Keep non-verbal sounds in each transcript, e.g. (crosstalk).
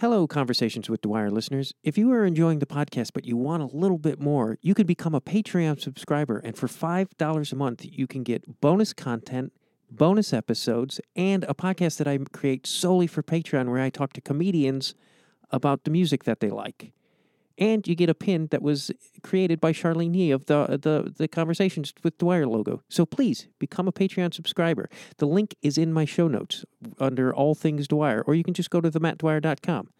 Hello, Conversations with Dwyer listeners. If you are enjoying the podcast but you want a little bit more, you can become a Patreon subscriber. And for $5 a month, you can get bonus content, bonus episodes, and a podcast that I create solely for Patreon where I talk to comedians about the music that they like. And you get a pin that was created by Charlene Yee of the, uh, the, the Conversations with Dwyer logo. So please become a Patreon subscriber. The link is in my show notes under All Things Dwyer, or you can just go to themattdwyer.com.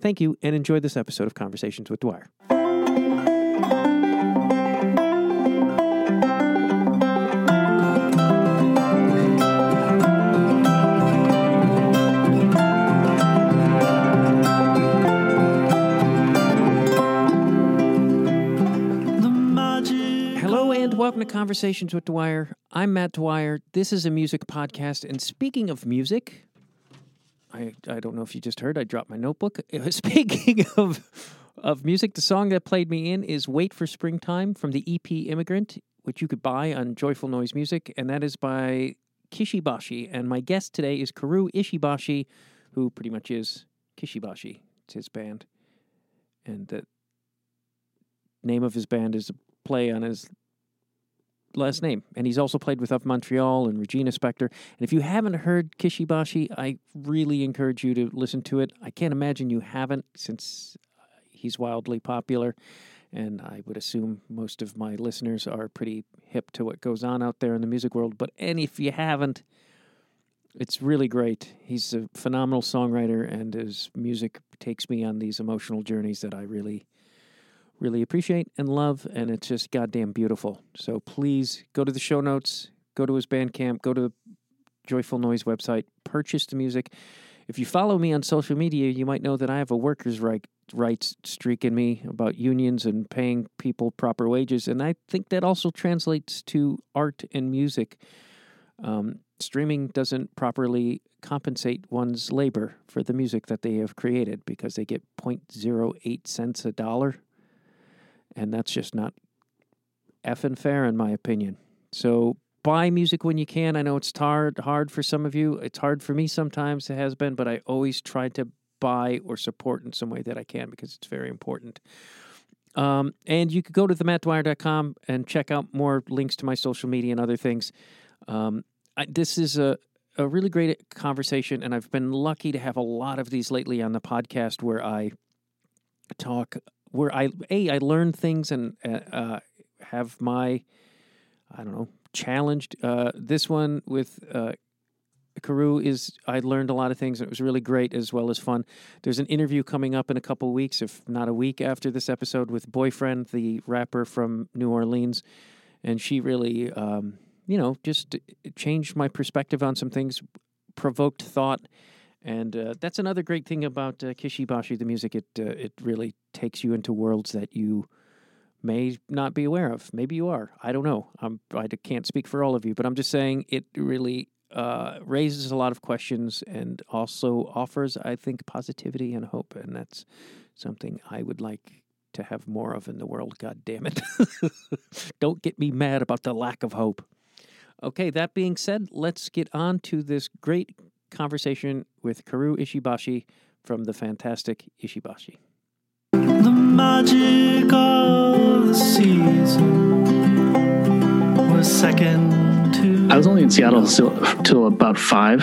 Thank you and enjoy this episode of Conversations with Dwyer. Welcome to Conversations with Dwyer. I'm Matt Dwyer. This is a music podcast. And speaking of music, I, I don't know if you just heard, I dropped my notebook. (laughs) Uh, speaking of of music, the song that played me in is Wait for Springtime from the EP Emigrant, which you could buy on Joyful Noise Music, and that is by Kishi Bashi. And my guest today is Kaoru Ishibashi, who pretty much is Kishi Bashi. It's his band. And the name of his band is a play on his last name. And he's also played with Of Montreal and Regina Spektor. And if you haven't heard Kishi Bashi, I really encourage you to listen to it. I can't imagine you haven't since uh, he's wildly popular. And I would assume most of my listeners are pretty hip to what goes on out there in the music world. But and if you haven't, it's really great. He's a phenomenal songwriter, and his music takes me on these emotional journeys that I really really appreciate and love, and it's just goddamn beautiful. So please go to the show notes, go to his Bandcamp, go to the Joyful Noise website, purchase the music. If you follow me on social media, you might know that I have a workers' right, rights streak in me about unions and paying people proper wages, and I think that also translates to art and music. Um, streaming doesn't properly compensate one's labor for the music that they have created because they get 0.08 cents a dollar and that's just not effing fair in my opinion. So buy music when you can. I know it's hard hard for some of you. It's hard for me sometimes. It has been, but I always try to buy or support in some way that I can because it's very important. Um, and you could go to themattdwyer.com and check out more links to my social media and other things. Um, I, this is a, a really great conversation, and I've been lucky to have a lot of these lately on the podcast where I talk where I a I learn things and uh, uh, have my I don't know challenged. Uh, this one with uh, Kaoru is I learned a lot of things. and It was really great as well as fun. There's an interview coming up in a couple weeks, if not a week after this episode, with Boyfriend, the rapper from New Orleans, and she really, um, you know, just changed my perspective on some things, provoked thought. And uh, that's another great thing about uh, Kishi Bashi, the music. It uh, it really takes you into worlds that you may not be aware of. Maybe you are. I don't know. I'm, I can't speak for all of you, but I'm just saying it really uh, raises a lot of questions and also offers, I think, positivity and hope. And that's something I would like to have more of in the world. God damn it. (laughs) don't get me mad about the lack of hope. Okay, that being said, let's get on to this great conversation with Kaoru Ishibashi from the fantastic Ishibashi. The magic of the season was second to. I was only in Seattle till, till about five.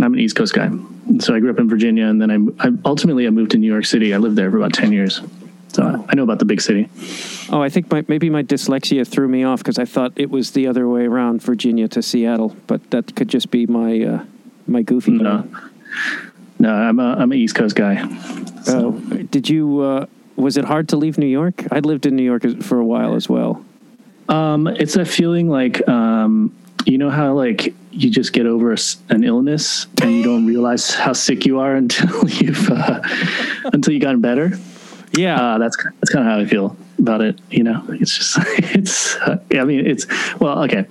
I'm an East Coast guy, so I grew up in Virginia, and then I, I ultimately I moved to New York City. I lived there for about ten years, so I, I know about the big city. Oh, I think my, maybe my dyslexia threw me off because I thought it was the other way around, Virginia to Seattle. But that could just be my uh, my goofy. No, no, I'm a I'm an East Coast guy. So. Uh, did you? Uh, was it hard to leave New York? I lived in New York for a while as well. Um, it's a feeling like um, you know how like you just get over an illness and you don't realize how sick you are (laughs) until you've uh, until you gotten better. Yeah, uh, that's that's kind of how I feel about it. You know, it's just (laughs) it's. Uh, I mean, it's well, okay.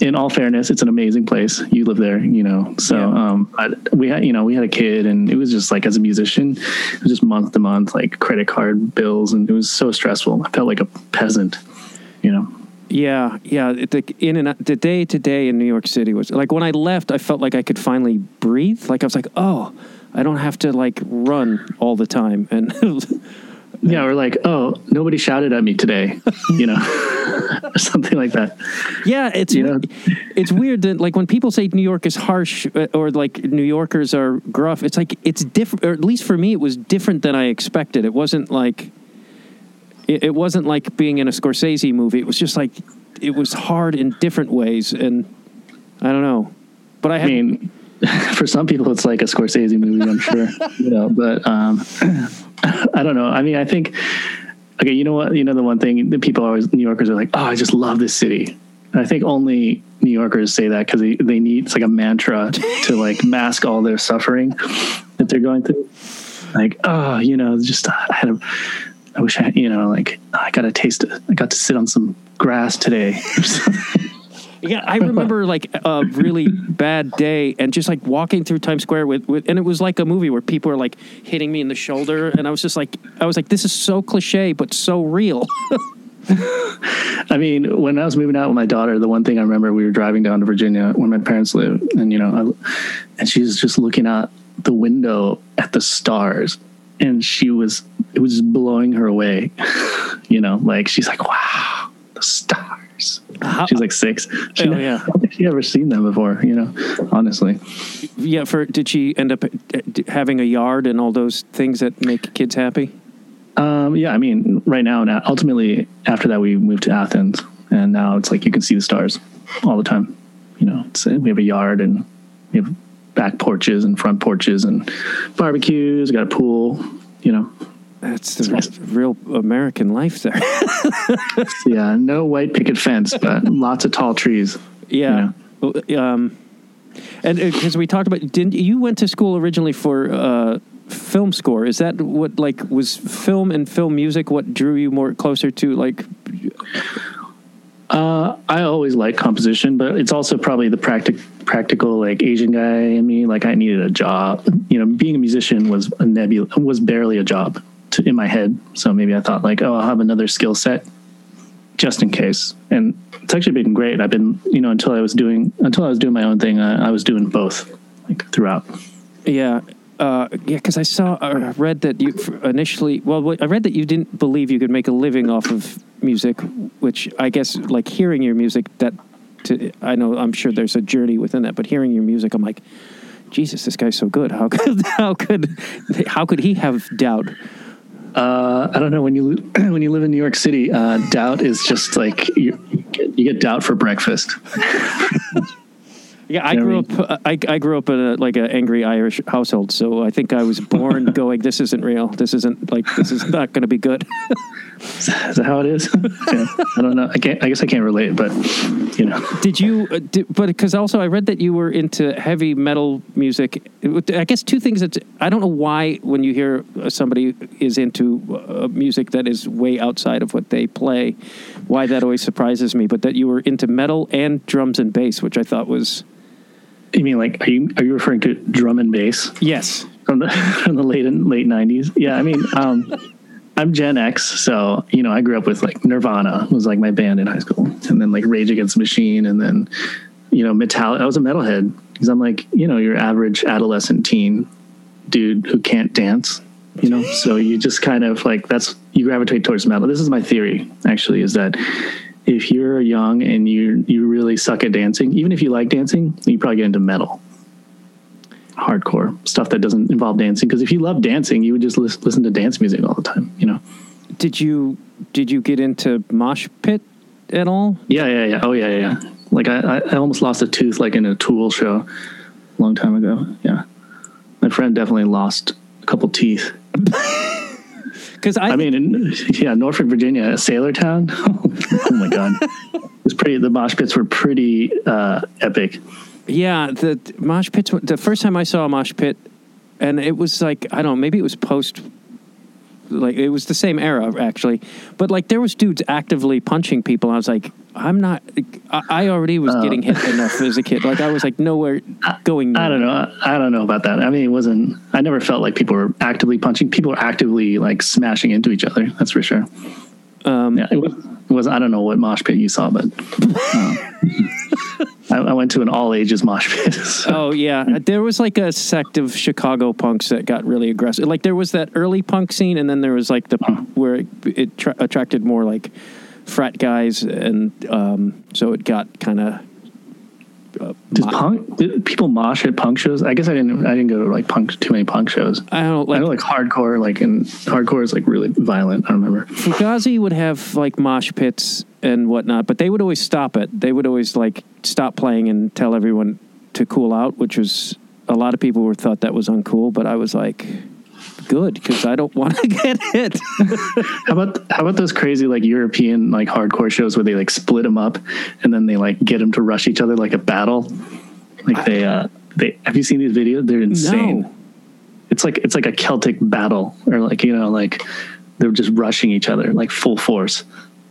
In all fairness, it's an amazing place. You live there, you know. So Yeah. um, I, we had you know we had a kid, and it was just like as a musician, it was just month to month like credit card bills, and it was so stressful. I felt like a peasant. You know. yeah, yeah. The in and out, the day to day in New York City was like when I left, I felt like I could finally breathe. Like I was like, oh, I don't have to like run all the time and (laughs) Yeah, or like, oh, nobody shouted at me today, (laughs) you know, (laughs) something like that. Yeah, it's You know? it's weird that like when people say New York is harsh uh, or like New Yorkers are gruff, it's like it's different. Or at least for me, it was different than I expected. It wasn't like it, it wasn't like being in a Scorsese movie. It was just like it was hard in different ways, and I don't know. But I I mean, (laughs) for some people, it's like a Scorsese movie, I'm sure, (laughs) you know, but um, (clears throat) I don't know. I mean, I think, okay, you know what? You know, the one thing that people always, New Yorkers are like, oh, I just love this city. And I think only New Yorkers say that because they, they need, it's like a mantra to like (laughs) mask all their suffering that they're going through. Like, oh, you know, just, I had a, I wish I, you know, like, I got a taste, of, I got to sit on some grass today. Yeah, I remember like a really bad day and just like walking through Times Square with, with and it was like a movie where people were like hitting me in the shoulder and I was just like I was like this is so cliche but so real. (laughs) I mean, when I was moving out with my daughter, the one thing I remember, we were driving down to Virginia where my parents live, and you know, I, and she was just looking out the window at the stars, and she was, it was blowing her away. (laughs) you know, like she's like, "Wow, the stars." How- She's like six. She Oh, yeah. she ever seen them before? You know, honestly. yeah, for did she end up uh, having a yard and all those things that make kids happy? Um, yeah, I mean, right now, now, ultimately, after that, we moved to Athens, and now it's like you can see the stars all the time. You know, it's, we have a yard and we have back porches and front porches and barbecues. Got a pool. You know, That's the real American life there. (laughs) yeah, no white picket fence, but lots of tall trees. yeah. Um and because we talked about didn't you went to school originally for uh film score is that what like was film and film music what drew you more closer to like Uh, I always like composition, but it's also probably the practic- practical like Asian guy in me. Like I needed a job. You know, being a musician was a nebula was barely a job to, in my head. So maybe I thought like, oh, I'll have another skill set just in case. And it's actually been great. I've been, you know, until I was doing until I was doing my own thing, I, I was doing both like throughout. Yeah. Uh, yeah, because I saw, uh, read that you initially. Well, I read that you didn't believe you could make a living off of music, which I guess, like hearing your music, that to, I know, I'm sure there's a journey within that, but hearing your music, I'm like, Jesus, this guy's so good. How (laughs) could, how could, how could he have doubt? Uh, I don't know when you (clears throat) when you live in New York City, uh, doubt is just like you, you, you get doubt for breakfast. (laughs) Yeah, I You know grew up. I, I grew up in a, like an angry Irish household, so I think I was born (laughs) going, "This isn't real. This isn't like this is not going to be good." Is that how it is? (laughs) yeah. I don't know. I can't. I guess I can't relate, but you know, Did you? Uh, did, but because also I read that you were into heavy metal music. I guess two things that I don't know why when you hear uh, somebody is into uh, music that is way outside of what they play, why that always surprises me. But that you were into metal and drums and bass, which I thought was you mean like are you are you referring to drum and bass yes, from the (laughs) from the late late nineties? Yeah, I mean, um, I'm Gen X, so you know, I grew up with like Nirvana was like my band in high school, and then like Rage Against the Machine, and then you know, Metallica. I was a metalhead because I'm like you know your average adolescent teen dude who can't dance. You know, so you just kind of like that's you gravitate towards metal. This is my theory, actually, is that if you're young and you you really suck at dancing, even if you like dancing, you probably get into metal, hardcore stuff that doesn't involve dancing. Because if you love dancing, you would just lis- listen to dance music all the time. You know? did you did you get into mosh pit at all? Yeah, yeah, yeah. Oh, yeah, yeah. yeah. Like I, I I almost lost a tooth like in a Tool show a long time ago. Yeah, my friend definitely lost a couple teeth. (laughs) Because I, I mean, in, yeah, Norfolk, Virginia, a Sailor Town. (laughs) Oh, oh my god, (laughs) it was pretty. The mosh pits were pretty uh, epic. Yeah, the mosh pits. The first time I saw a mosh pit, and it was like I don't know, maybe it was post, like it was the same era actually, but like there was dudes actively punching people. I was like, I'm not. I, I already was Oh. getting hit enough as a kid. Like I was like nowhere going. I don't know. I, I don't know about that. I mean, it wasn't. I never felt like people were actively punching. People were actively like smashing into each other. That's for sure. Um, Yeah, it was. Was I don't know what mosh pit you saw, but um, I, I went to an all ages mosh pit. (laughs) so- Oh yeah, there was like a sect of Chicago punks that got really aggressive. Like there was that early punk scene, and then there was like the where it, it tra- attracted more like frat guys, and um, so it got kind of. Uh, Does punk did people mosh at punk shows? I guess I didn't. I didn't go to like punk too many punk shows. I don't I like know like hardcore, like and hardcore is like really violent. I remember. Fugazi would have like mosh pits and whatnot, but they would always stop it. They would always like stop playing and tell everyone to cool out, which was a lot of people were thought that was uncool. But I was like, good because I don't want to (laughs) get hit. (laughs) How about how about those crazy like European like hardcore shows where they like split them up and then they like get them to rush each other like a battle? Like they uh they have you seen these videos? They're insane. No. It's like it's like a Celtic battle or like you know like they're just rushing each other like full force.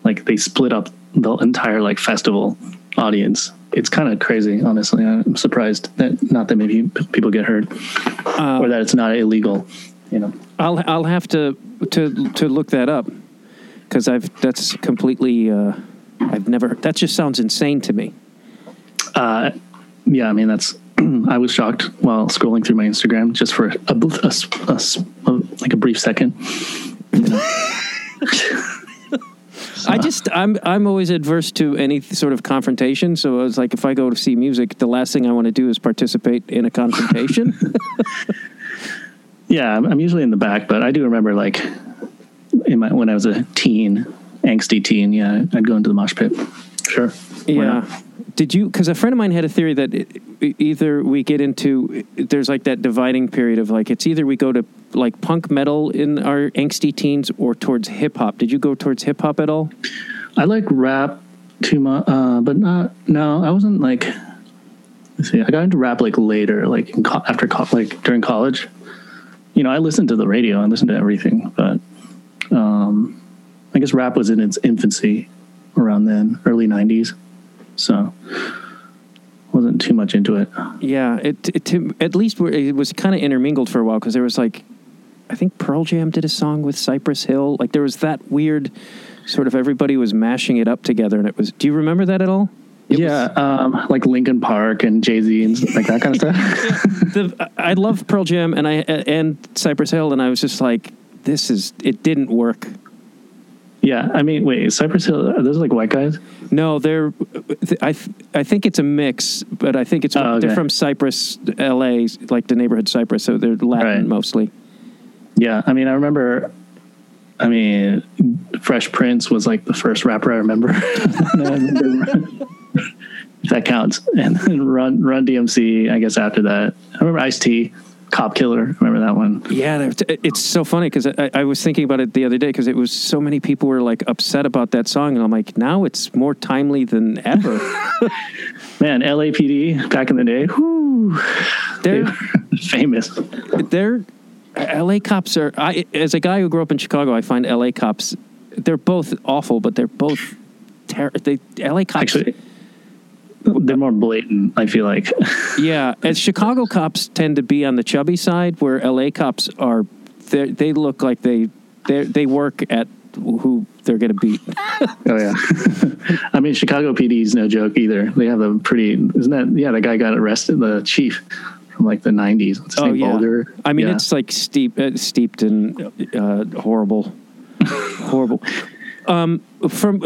Like they split up the entire like festival audience. It's kind of crazy, honestly. I'm surprised that not that maybe people get hurt or that it's not illegal. You know. I'll I'll have to to to look that up because I've that's completely uh, I've never that just sounds insane to me. Uh, yeah, I mean that's. (clears throat) I was shocked while scrolling through my Instagram just for a, a a a- like a brief second. I just I'm I'm always adverse to any sort of confrontation. So I was like, if I go to see music, the last thing I want to do is participate in a confrontation. (laughs) (laughs) Yeah, I'm, I'm usually in the back, but I do remember like in my when I was a teen, angsty teen. Yeah, I'd go into the mosh pit. Sure. Yeah. Did you? Because a friend of mine had a theory that it, either we get into there's like that dividing period of like it's either we go to like punk metal in our angsty teens or towards hip hop. Did you go towards hip hop at all? I like rap too much, uh, but not. No, I wasn't like. Let's see. I got into rap like later, like in co- after co- like during college. You know, I listened to the radio. I listened to everything, but um, I guess rap was in its infancy around then, early '90s. So wasn't too much into it. Yeah, it, it at least it was kind of intermingled for a while because there was like, I think Pearl Jam did a song with Cypress Hill. Like there was that weird sort of everybody was mashing it up together, and it was. Do you remember that at all? It yeah, um, like Linkin Park and Jay Z and like that kind of stuff. (laughs) the, I love Pearl Jam and I and Cypress Hill, and I was just like, this is it didn't work. yeah, I mean, wait, Cypress Hill. Are those like white guys? No, they're. I I think it's a mix, but I think it's Oh, they're from Cypress, L.A., like the neighborhood Cypress, so they're Latin Right. mostly. Yeah, I mean, I remember. I mean, Fresh Prince was like the first rapper I remember. (laughs) (laughs) that counts, and then (laughs) Run Run DMC. I guess after that, I remember Ice T, Cop Killer. Remember that one? Yeah, it's so funny because I, I was thinking about it the other day because it was so many people were like upset about that song, and I'm like, now it's more timely than ever. (laughs) Man, LAPD back in the day. Whoo, they they're (laughs) famous. they're L.A. cops are. I as a guy who grew up in Chicago, I find L.A. cops they're both awful, but they're both ter- they L.A. cops. Actually, they're more blatant. I feel like. (laughs) Yeah, as Chicago cops tend to be on the chubby side, where LA cops are, they they look like they they they work at who they're going to beat. (laughs) Oh yeah. (laughs) I mean, Chicago PD is no joke either. They have a pretty. Isn't that? Yeah, the guy got arrested. The chief from like the '90s. What's his Oh name? yeah, Boulder. I mean Yeah. it's like steep uh, steeped in uh, horrible, horrible. Um, from.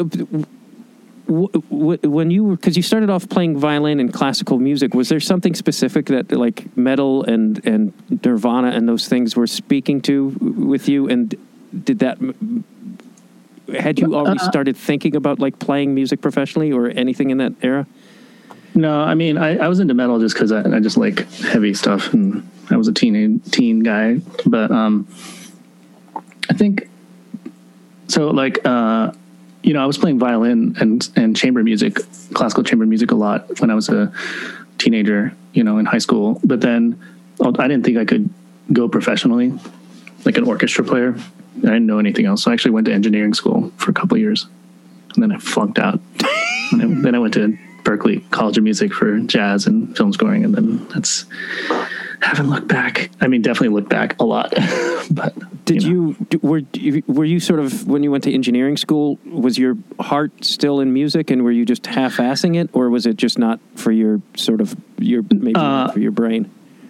Uh, w- w- when you were because you started off playing violin and classical music was there something specific that like metal and and nirvana and those things were speaking to with you and did that had you already Uh, started thinking about like playing music professionally or anything in that era No, I mean, I, I was into metal just because I, I just like heavy stuff, and I was a teen teen guy. But um, I think so. Like, uh, you know, I was playing violin and and chamber music, classical chamber music a lot when I was a teenager. You know, in high school. But then I didn't think I could go professionally, like an orchestra player. I didn't know anything else, so I actually went to engineering school for a couple years, and then I flunked out. and then I went to Berklee College of Music for jazz and film scoring, and then that's haven't looked back. I mean, definitely looked back a lot, (laughs) but Did know. you, were were you sort of when you went to engineering school? Was your heart still in music, and were you just half-assing it, or was it just not for your sort of your maybe Uh, for your brain?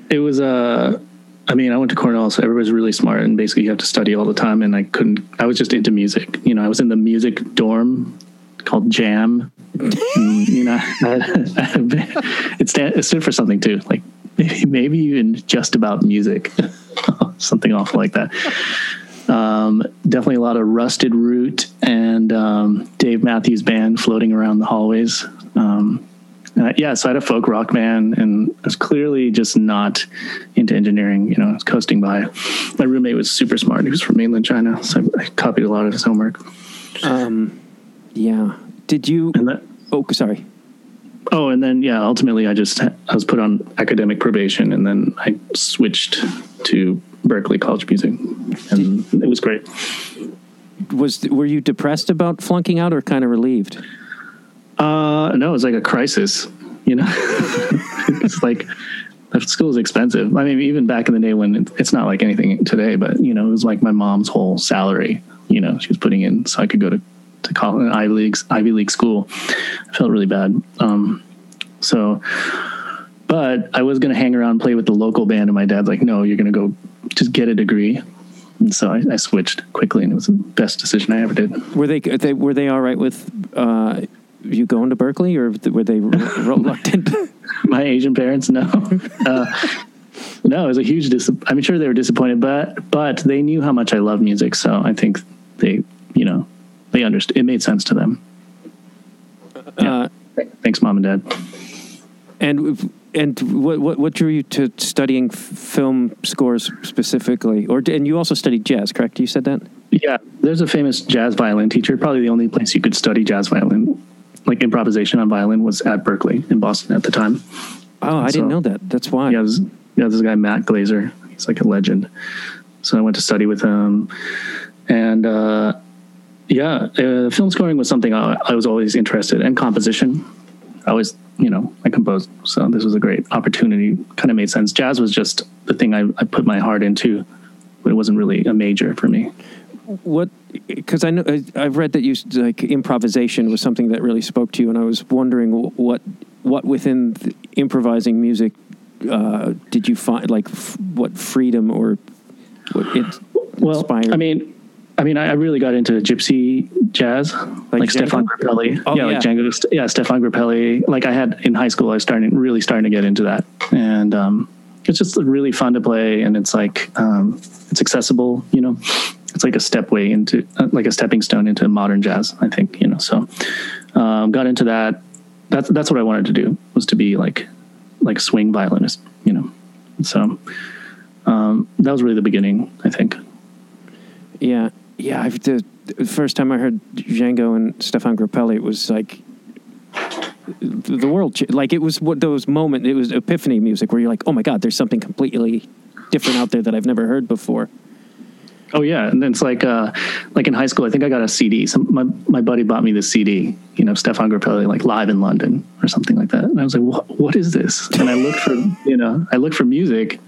It was Uh, I mean, I went to Cornell, so everybody's really smart, and basically you have to study all the time. And I couldn't. I was just into music. You know, I was in the music dorm called Jam. and, (laughs) you know, (laughs) it, stand, it stood for something too, like (laughs) maybe, maybe even just about music, (laughs) something awful like that. Um, definitely a lot of Rusted Root and um, Dave Matthews Band floating around the hallways. Um, uh, yeah, so I had a folk rock band, and I was clearly just not into engineering. You know, I was coasting by. My roommate was super smart. He was from mainland China, so I, I copied a lot of his homework. Um, yeah. Did you? That, Oh, sorry. Oh, and then yeah, ultimately I just I was put on academic probation, and then I switched to Berklee College of Music, and it was great. Was were you depressed about flunking out, or kind of relieved? Uh, no, it was like a crisis. You know, (laughs) it's like that school is expensive. I mean, even back in the day when it's not like anything today, but you know, it was like my mom's whole salary. You know, she was putting in so I could go to to college, Ivy League Ivy League school. I felt really bad. Um, so, but I was going to hang around, and play with the local band, and my dad's like, "No, you're going to go just get a degree." And so I, I switched quickly, and it was the best decision I ever did. Were they, they were they all right with uh, you going to Berklee, or were they re- (laughs) reluctant? (laughs) my Asian parents, no, (laughs) uh, no, it was a huge. Dis- I'm sure they were disappointed, but but they knew how much I love music, so I think they, you know, they understood. It made sense to them. uh, Thanks, mom and dad. and and what, what what drew you to studying f- film scores specifically, or and you also studied jazz, correct? You said that. Yeah, there's a famous jazz violin teacher. Probably the only place you could study jazz violin, like improvisation on violin, was at Berklee in Boston at the time. Oh, I didn't know that. That's why. Yeah, this, yeah, this guy Matt Glaser. He's like a legend. So I went to study with him, and uh, yeah, uh, film scoring was something I, I was always interested in. Composition, I always, you know, I composed. So this was a great opportunity. Kind of made sense. Jazz was just the thing I, I put my heart into, but it wasn't really a major for me. What? Because I know I've read that you like improvisation was something that really spoke to you, and I was wondering what what within the improvising music uh, did you find like f- what freedom or what it Well, inspired? I mean, I mean, I I really got into gypsy jazz, like, Django? Stéphane Grappelli. Oh, yeah, yeah. like Django. Yeah, Stéphane Grappelli. Like I had in high school, I was starting really starting to get into that, and um, it's just really fun to play, and it's like um, it's accessible. You know, it's like a stepway into uh, like a stepping stone into modern jazz. I think you know. So um, got into that. That's that's what I wanted to do was to be like like swing violinist. You know, so um, that was really the beginning. I think. Yeah, yeah. I've, the, the first time I heard Django and Stéphane Grappelli, it was like the the world. Like it was what those moment. It was epiphany music where you're like, oh my god, there's something completely different out there that I've never heard before. Oh yeah, and then it's like uh, like in high school. I think I got a CD. Some my my buddy bought me this CD. You know, Stéphane Grappelli, like live in London or something like that. And I was like, what What is this? And I looked for (laughs) you know I looked for music,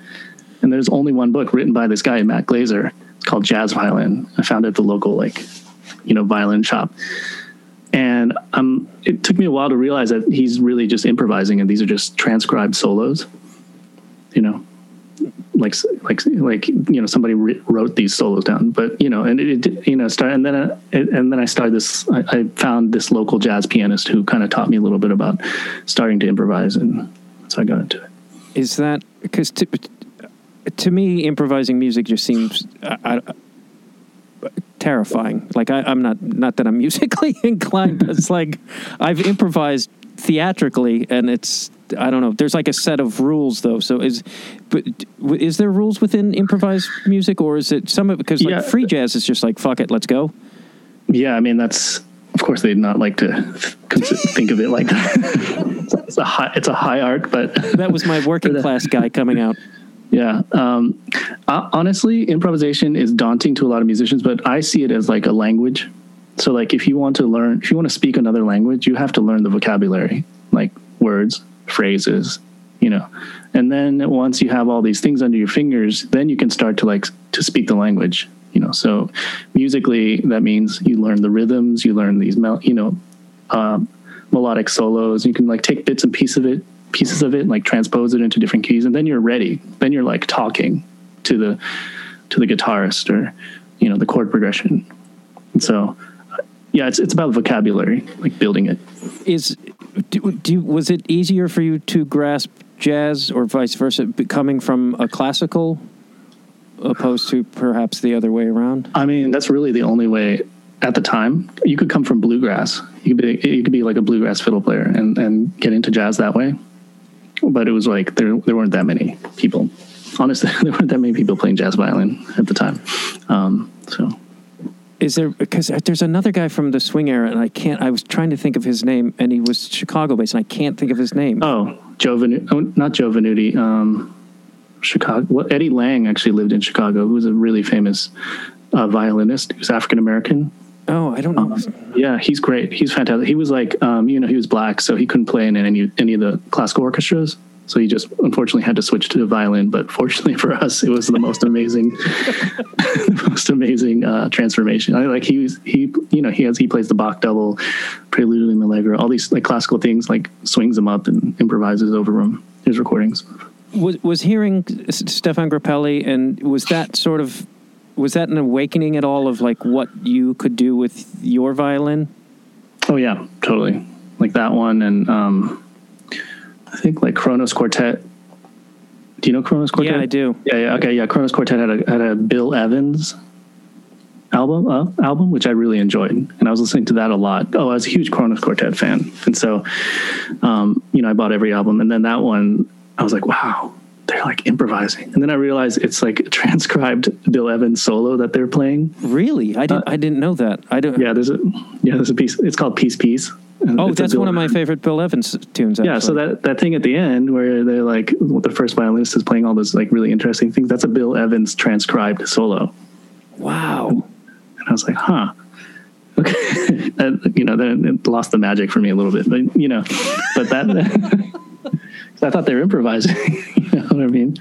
and there's only one book written by this guy Matt Glaser. Called Jazz Violin. I found it at the local like you know violin shop. And um, it took me a while to realize that he's really just improvising, and these are just transcribed solos. You know, like like like you know somebody wrote these solos down but you know and it, it you know start and then uh, and then i started this I, I found this local jazz pianist who kind of taught me a little bit about starting to improvise and so i got into it Is that because to me, improvising music just seems I, I, terrifying. Like I, I'm not not that I'm (laughs) musically inclined, but it's like I've improvised theatrically, and it's I don't know. There's like a set of rules though. So is but is there rules within improvised music, or is it some of because like Yeah. free jazz is just like fuck it, let's go. yeah i mean that's of course they'd not like to think of it like that (laughs) it's a high it's a high art but That was my working (laughs) class guy coming out. Yeah. Um, uh, honestly, improvisation is daunting to a lot of musicians, but I see it as like a language. So, like, if you want to learn, if you want to speak another language, you have to learn the vocabulary, like words, phrases, you know. And then once you have all these things under your fingers, then you can start to like to speak the language, you know. So musically, that means you learn the rhythms, you learn these, mel- you know, um, melodic solos. You can like take bits and pieces of it, pieces of it, and, like transpose it into different keys, and then you're ready. Then you're like talking to the to the guitarist or you know the chord progression. And so, yeah, it's it's about vocabulary, like building it. Is do, do was it easier for you to grasp jazz or vice versa, coming from a classical opposed to perhaps the other way around? I mean, that's really the only way at the time. You could come from bluegrass. You could be you could be like a bluegrass fiddle player and and get into jazz that way. But it was like there there weren't that many people. Honestly, (laughs) there weren't that many people playing jazz violin at the time. Um, so Is there because there's another guy from the swing era, and I can't. I was trying to think of his name, and he was Chicago based, and I can't think of his name. oh, Joe Vanu- oh, not Joe Venuti. Um, Chicago. Well, Eddie Lang actually lived in Chicago. Who was a really famous uh, violinist. He was African American. Oh, I don't know. Yeah, he's great. He's fantastic. He was like, um, you know, he was black, so he couldn't play in any any of the classical orchestras. So he just unfortunately had to switch to the violin. But fortunately for us, it was the most amazing, (laughs) the most amazing uh, transformation. I like he was he you know he has he plays the Bach double, Prelude and Allegro, all these like classical things, like swings them up and improvises over them. His recordings. was was hearing Stéphane Grappelli, and was that sort of was that an awakening at all of like what you could do with your violin? Oh yeah, totally. Like that one, and um, I think like Kronos Quartet. Do you know Kronos Quartet? Yeah, I do. Yeah, yeah, okay, yeah. Kronos Quartet had a had a Bill Evans album, uh, album which I really enjoyed, and I was listening to that a lot. Oh, I was a huge Kronos Quartet fan, and so, um, you know, I bought every album, and then that one, I was like, wow, they're like improvising, and then I realized it's like transcribed Bill Evans solo that they're playing. Really, I didn't. I didn't know that. I don't. Uh, Yeah, there's a yeah, there's a piece. It's called Peace Piece. Oh, that's one of my favorite Bill Evans tunes. yeah, so that, that thing at the end where they're like the first violinist is playing all those like really interesting things. That's a Bill Evans transcribed solo, wow. and I was like, huh. Okay, (laughs) that, you know, then it lost the magic for me a little bit, but you know, but that (laughs) I thought they were improvising. (laughs) you know what I mean?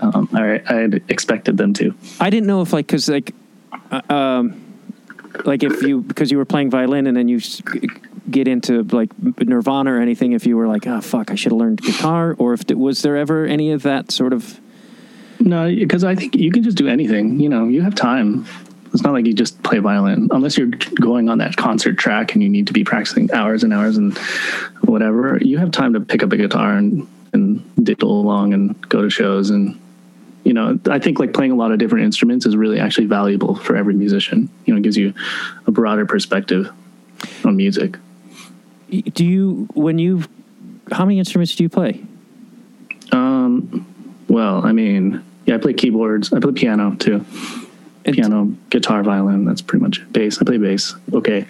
Um, I I had expected them to. I didn't know if like because like, uh, um, like if you because you were playing violin and then you get into like Nirvana or anything. If you were like, oh fuck, I should have learned guitar, or if was there ever any of that sort of No, because I think you can just do anything. You know, you have time. It's not like you just play violin unless you're going on that concert track and you need to be practicing hours and hours and whatever. You have time to pick up a guitar and and diddle along and go to shows and you know I think like playing a lot of different instruments is really actually valuable for every musician. You know, it gives you a broader perspective on music. do you when you how many instruments do you play? Um, well, I mean, yeah, I play keyboards. I play piano too. And Piano, guitar, violin. That's pretty much it. Bass. I play bass. Okay.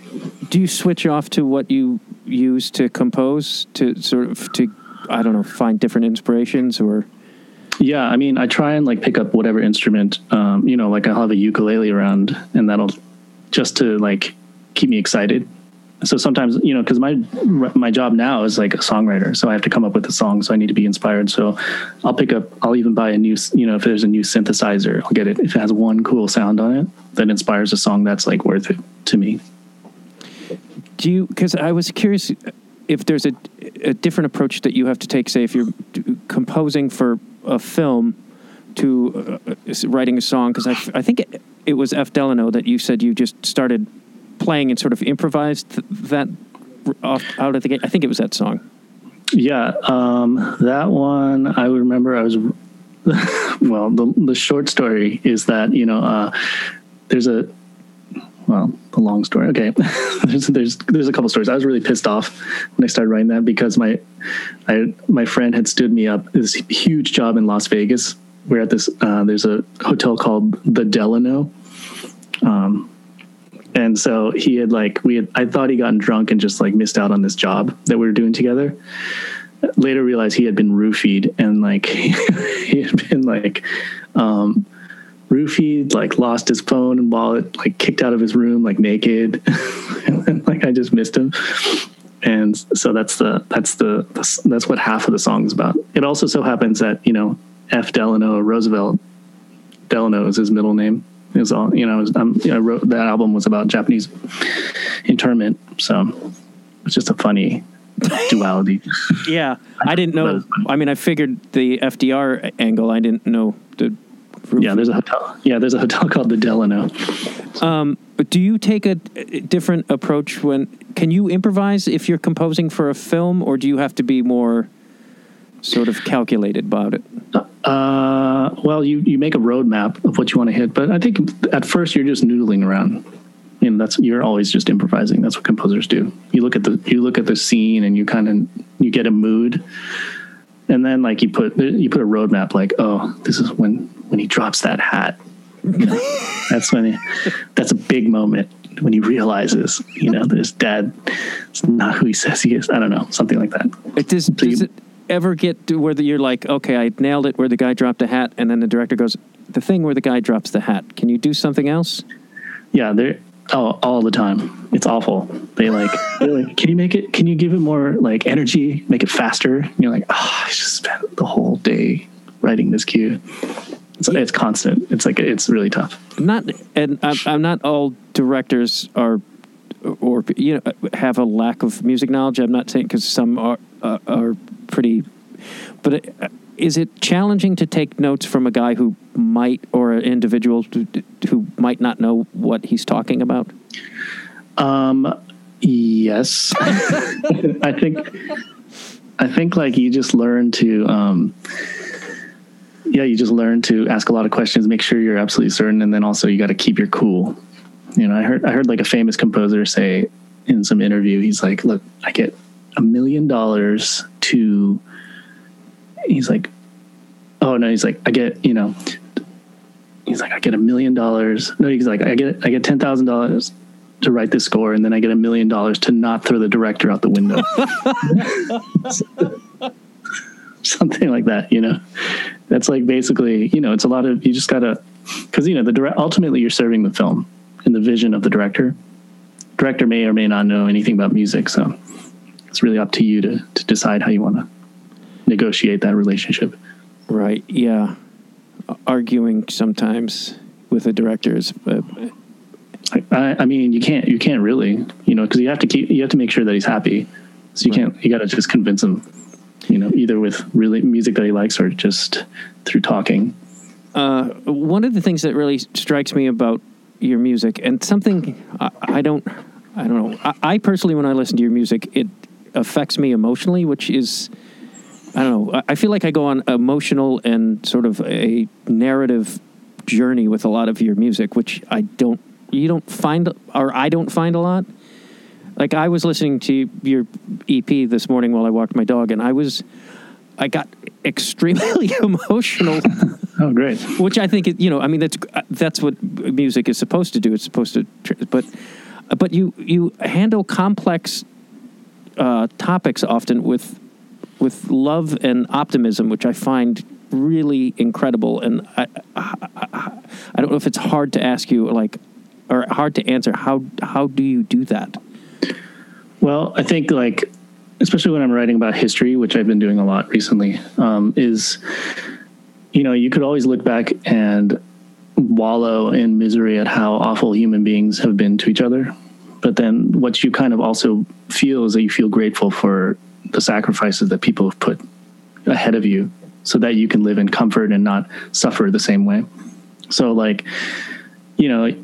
Do you switch off to what you use to compose to sort of to I don't know find different inspirations or Yeah, I mean, I try and like pick up whatever instrument. Um, you know, like I'll have a ukulele around, and that'll just to like keep me excited. So sometimes, you know, because my my job now is like a songwriter, so I have to come up with a song, so I need to be inspired. So I'll pick up. I'll even buy a new, you know, if there's a new synthesizer, I'll get it. If it has one cool sound on it that inspires a song, that's like worth it to me. do you because I was curious if there's a a different approach that you have to take say if you're composing for a film to uh, uh, writing a song because I, I think it, it was F Delano that you said you just started playing and sort of improvised th- that off, out of the gate I think it was that song Yeah, um, that one I remember. I was (laughs) well. The the short story is that you know uh, there's a well the long story. Okay, (laughs) there's there's there's a couple stories. I was really pissed off when I started writing that because my I my friend had stood me up this huge job in Las Vegas. We're at this. Uh, there's a hotel called the Delano. Um, and so he had like we had I thought he gotten drunk and just like missed out on this job that we were doing together later realized he had been roofied and like (laughs) he had been like um roofied like lost his phone and wallet like kicked out of his room like naked (laughs) and like i just missed him and so that's the that's the that's what half of the song is about. It also so happens that you know F. Delano Roosevelt Delano is his middle name. It was all you know. Was, um, I wrote that album was about Japanese internment, so it's just a funny (laughs) duality. Yeah, I didn't know. I mean, I figured the FDR angle. I didn't know the. Yeah, there's a hotel. Yeah, there's a hotel (laughs) called the Delano. Um, but do you take a, a different approach when? Can you improvise if you're composing for a film, or do you have to be more sort of calculated about it? Uh, well, you you make a roadmap of what you want to hit, but I think at first you're just noodling around. You know, that's you're always just improvising. That's what composers do. You look at the you look at the scene and you kind of you get a mood, and then like you put you put a roadmap. Like, oh, this is when when he drops that hat. You (laughs) know, that's when he, that's a big moment when he realizes, you know, that his dad is not who he says he is. I don't know, something like that. It does. does it ever get to where the, you're like, okay, I nailed it, where the guy dropped a hat, and then the director goes, the thing where the guy drops the hat. Can you do something else? Yeah, they're oh, all the time. It's awful. They like, (laughs) like, can you make it? Can you give it more like energy? Make it faster? And you're like, oh, I just spent the whole day writing this cue. It's, it's constant. It's like it's really tough. Not, and I'm, I'm not all directors are or you know have a lack of music knowledge. I'm not saying because some are uh, are pretty, but uh, is it challenging to take notes from a guy who might or an individual who, who might not know what he's talking about? Um, yes, (laughs) I think I think like you just learn to um, yeah, you just learn to ask a lot of questions, make sure you're absolutely certain, and then also you got to keep your cool. You know, I heard I heard like a famous composer say in some interview, he's like, "Look, I get a million dollars to." He's like, "Oh no," he's like, "I get you know." He's like, "I get a million dollars." No, he's like, "I get I get ten thousand dollars to write this score, and then I get a million dollars to not throw the director out the window." (laughs) (laughs) Something like that, you know that's like basically you know it's a lot of you just gotta because you know the direct ultimately you're serving the film and the vision of the director director may or may not know anything about music so it's really up to you to to decide how you want to negotiate that relationship right yeah arguing sometimes with the directors. is uh, I, I mean you can't you can't really you know because you have to keep you have to make sure that he's happy so you right. can't you got to just convince him you know, either with really music that he likes or just through talking. Uh, one of the things that really strikes me about your music, and something I, I don't, I don't know. I, I, personally, when I listen to your music, it affects me emotionally, which is, I don't know. I feel like I go on emotional and sort of a narrative journey with a lot of your music, which I don't, you don't find, or I don't find a lot like I was listening to your EP this morning while I walked my dog, and I was, I got extremely (laughs) emotional. oh, great! Which I think, you know, I mean, that's uh, that's what music is supposed to do. It's supposed to, but but you you handle complex uh, topics often with with love and optimism, which I find really incredible. And I, I, I, don't know if it's hard to ask you, like, or hard to answer. How how do you do that? Well, I think like, especially when I'm writing about history, which I've been doing a lot recently, um, is, you know, you could always look back and wallow in misery at how awful human beings have been to each other. But then what you kind of also feel is that you feel grateful for the sacrifices that people have put ahead of you so that you can live in comfort and not suffer the same way. So like, you know,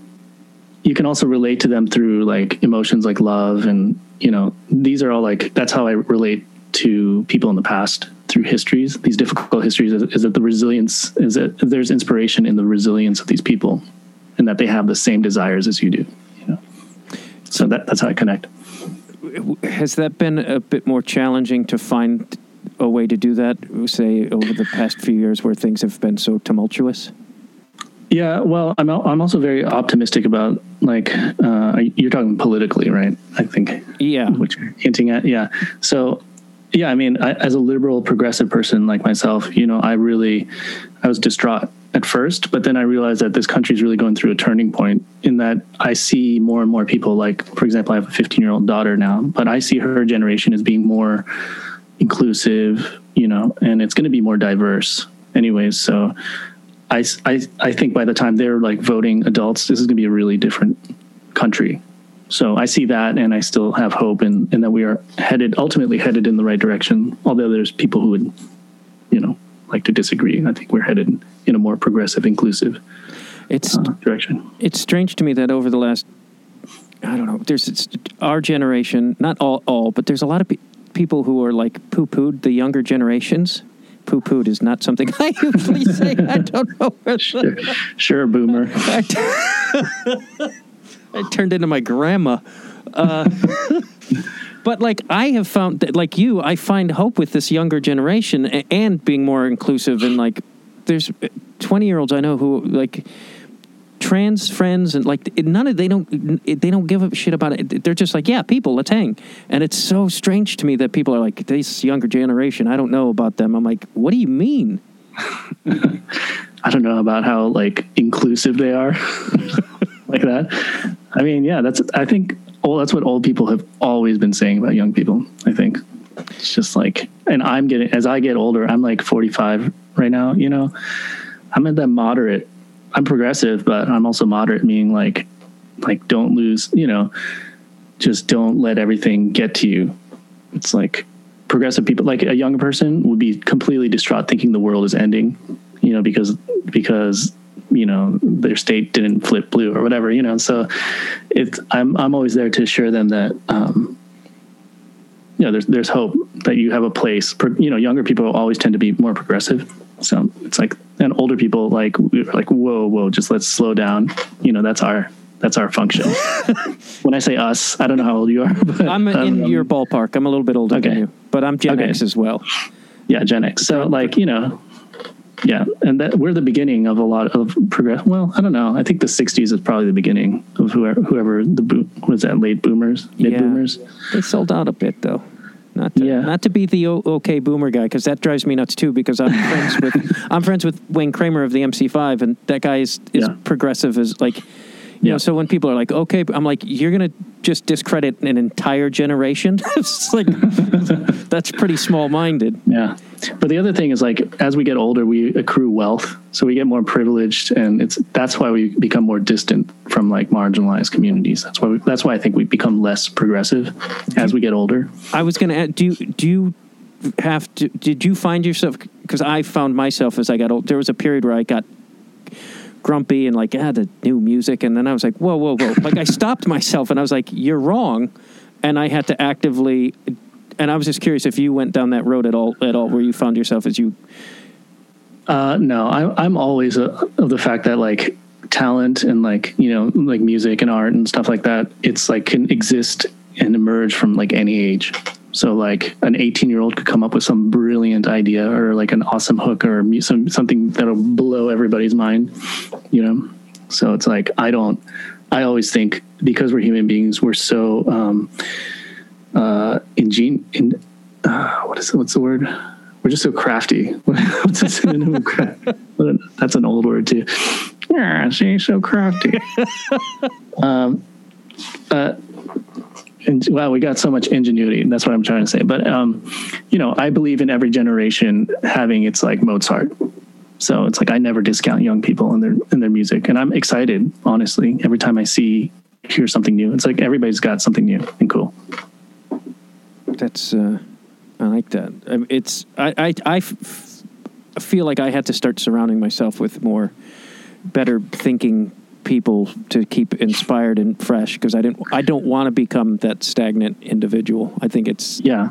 you can also relate to them through like emotions like love and you know, these are all like that's how I relate to people in the past through histories, these difficult histories, is, is that the resilience is that there's inspiration in the resilience of these people, and that they have the same desires as you do. So that that's how I connect. Has that been a bit more challenging to find a way to do that? Say over the past few years, where things have been so tumultuous. Yeah, well, I'm I'm also very optimistic about like uh, you're talking politically, right? I think. Yeah. Which you're hinting at, yeah. So, yeah, I mean, I, as a liberal, progressive person like myself, you know, I really, I was distraught at first, but then I realized that this country is really going through a turning point in that I see more and more people like, for example, I have a 15 year old daughter now, but I see her generation as being more inclusive, you know, and it's going to be more diverse anyways. So I, I, I think by the time they're like voting adults, this is going to be a really different country. So I see that, and I still have hope in, in that we are headed, ultimately headed in the right direction. Although there's people who would, you know, like to disagree. I think we're headed in a more progressive, inclusive It's uh, direction. it's strange to me that over the last I don't know, there's it's our generation, not all all, but there's a lot of pe- people who are like poo-pooed the younger generations. Poo-pooed is not something (laughs) I usually say. I don't know (laughs) Sure, sure boomer. (laughs) I turned into my grandma. Uh, but like I have found that, like you, I find hope with this younger generation and being more inclusive. And like, there's uh, twenty year olds I know who like trans friends and like none of they don't they don't give a shit about it. They're just like, yeah, people, let's hang. And it's so strange to me that people are like, this younger generation, I don't know about them. I'm like, what do you mean? (laughs) I don't know about how like inclusive they are, (laughs) like that. I mean, yeah, that's. I think. Well, that's what old people have always been saying about young people. I think it's just like, and I'm getting as I get older. I'm like 45 right now. You know, I'm in that moderate. I'm progressive, but I'm also moderate, meaning like, like don't lose. You know, just don't let everything get to you. It's like progressive people, like a young person, would be completely distraught, thinking the world is ending. You know, because because you know their state didn't flip blue or whatever. You know, so it's I'm I'm always there to assure them that. Um, you know, there's there's hope that you have a place. You know, younger people always tend to be more progressive. So it's like, and older people like we're like, whoa, whoa, just let's slow down. You know, that's our that's our function. (laughs) when I say us, I don't know how old you are. But, I'm in um, your ballpark. I'm a little bit older than Okay. you, but I'm Gen Okay. X as well. yeah, Gen X. So like you know, yeah, and that we're the beginning of a lot of progress. Well, I don't know. I think the '60s is probably the beginning of whoever whoever the boot was that late boomers, mid boomers. They sold out a bit though. Not to, Yeah. not to be the okay boomer guy because that drives me nuts too. Because I'm friends with (laughs) I'm friends with Wayne Kramer of the MC5, and that guy is is Yeah. progressive as like. You Yeah. know, so when people are like, "Okay," I'm like, "You're gonna just discredit an entire generation." (laughs) it's like (laughs) that's pretty small-minded. Yeah. But the other thing is like as we get older, we accrue wealth, so we get more privileged, and it's that's why we become more distant from like marginalized communities. That's why we, that's why I think we become less progressive as we get older. I was gonna add, do do you have to? Did you find yourself? Because I found myself as I got old. There was a period where I got grumpy and like, ah, the new music, and then I was like, whoa, whoa, whoa! like I stopped myself and I was like, you're wrong, and I had to actively. And I was just curious if you went down that road at all, at all, where you found yourself as you. Uh, no, I, I'm always a, of the fact that like talent and like you know like music and art and stuff like that, it's like can exist and emerge from like any age. So like an 18 year old could come up with some brilliant idea or like an awesome hook or some something that'll blow everybody's mind, you know. So it's like I don't. I always think because we're human beings, we're so um, uh, ingene in uh, what is it? What's the word? We're just so crafty. (laughs) What's a synonym of craft? That's an old word too. Yeah, she's so crafty. (laughs) um, uh, and wow, we got so much ingenuity. That's what I'm trying to say. But um, you know, I believe in every generation having its like Mozart. So it's like I never discount young people and their and their music, and I'm excited honestly every time I see hear something new. It's like everybody's got something new and cool. That's. Uh, I like that. Um, It's. I. I. I f- feel like I had to start surrounding myself with more better thinking people to keep inspired and fresh because I didn't. I don't want to become that stagnant individual. I think it's. Yeah,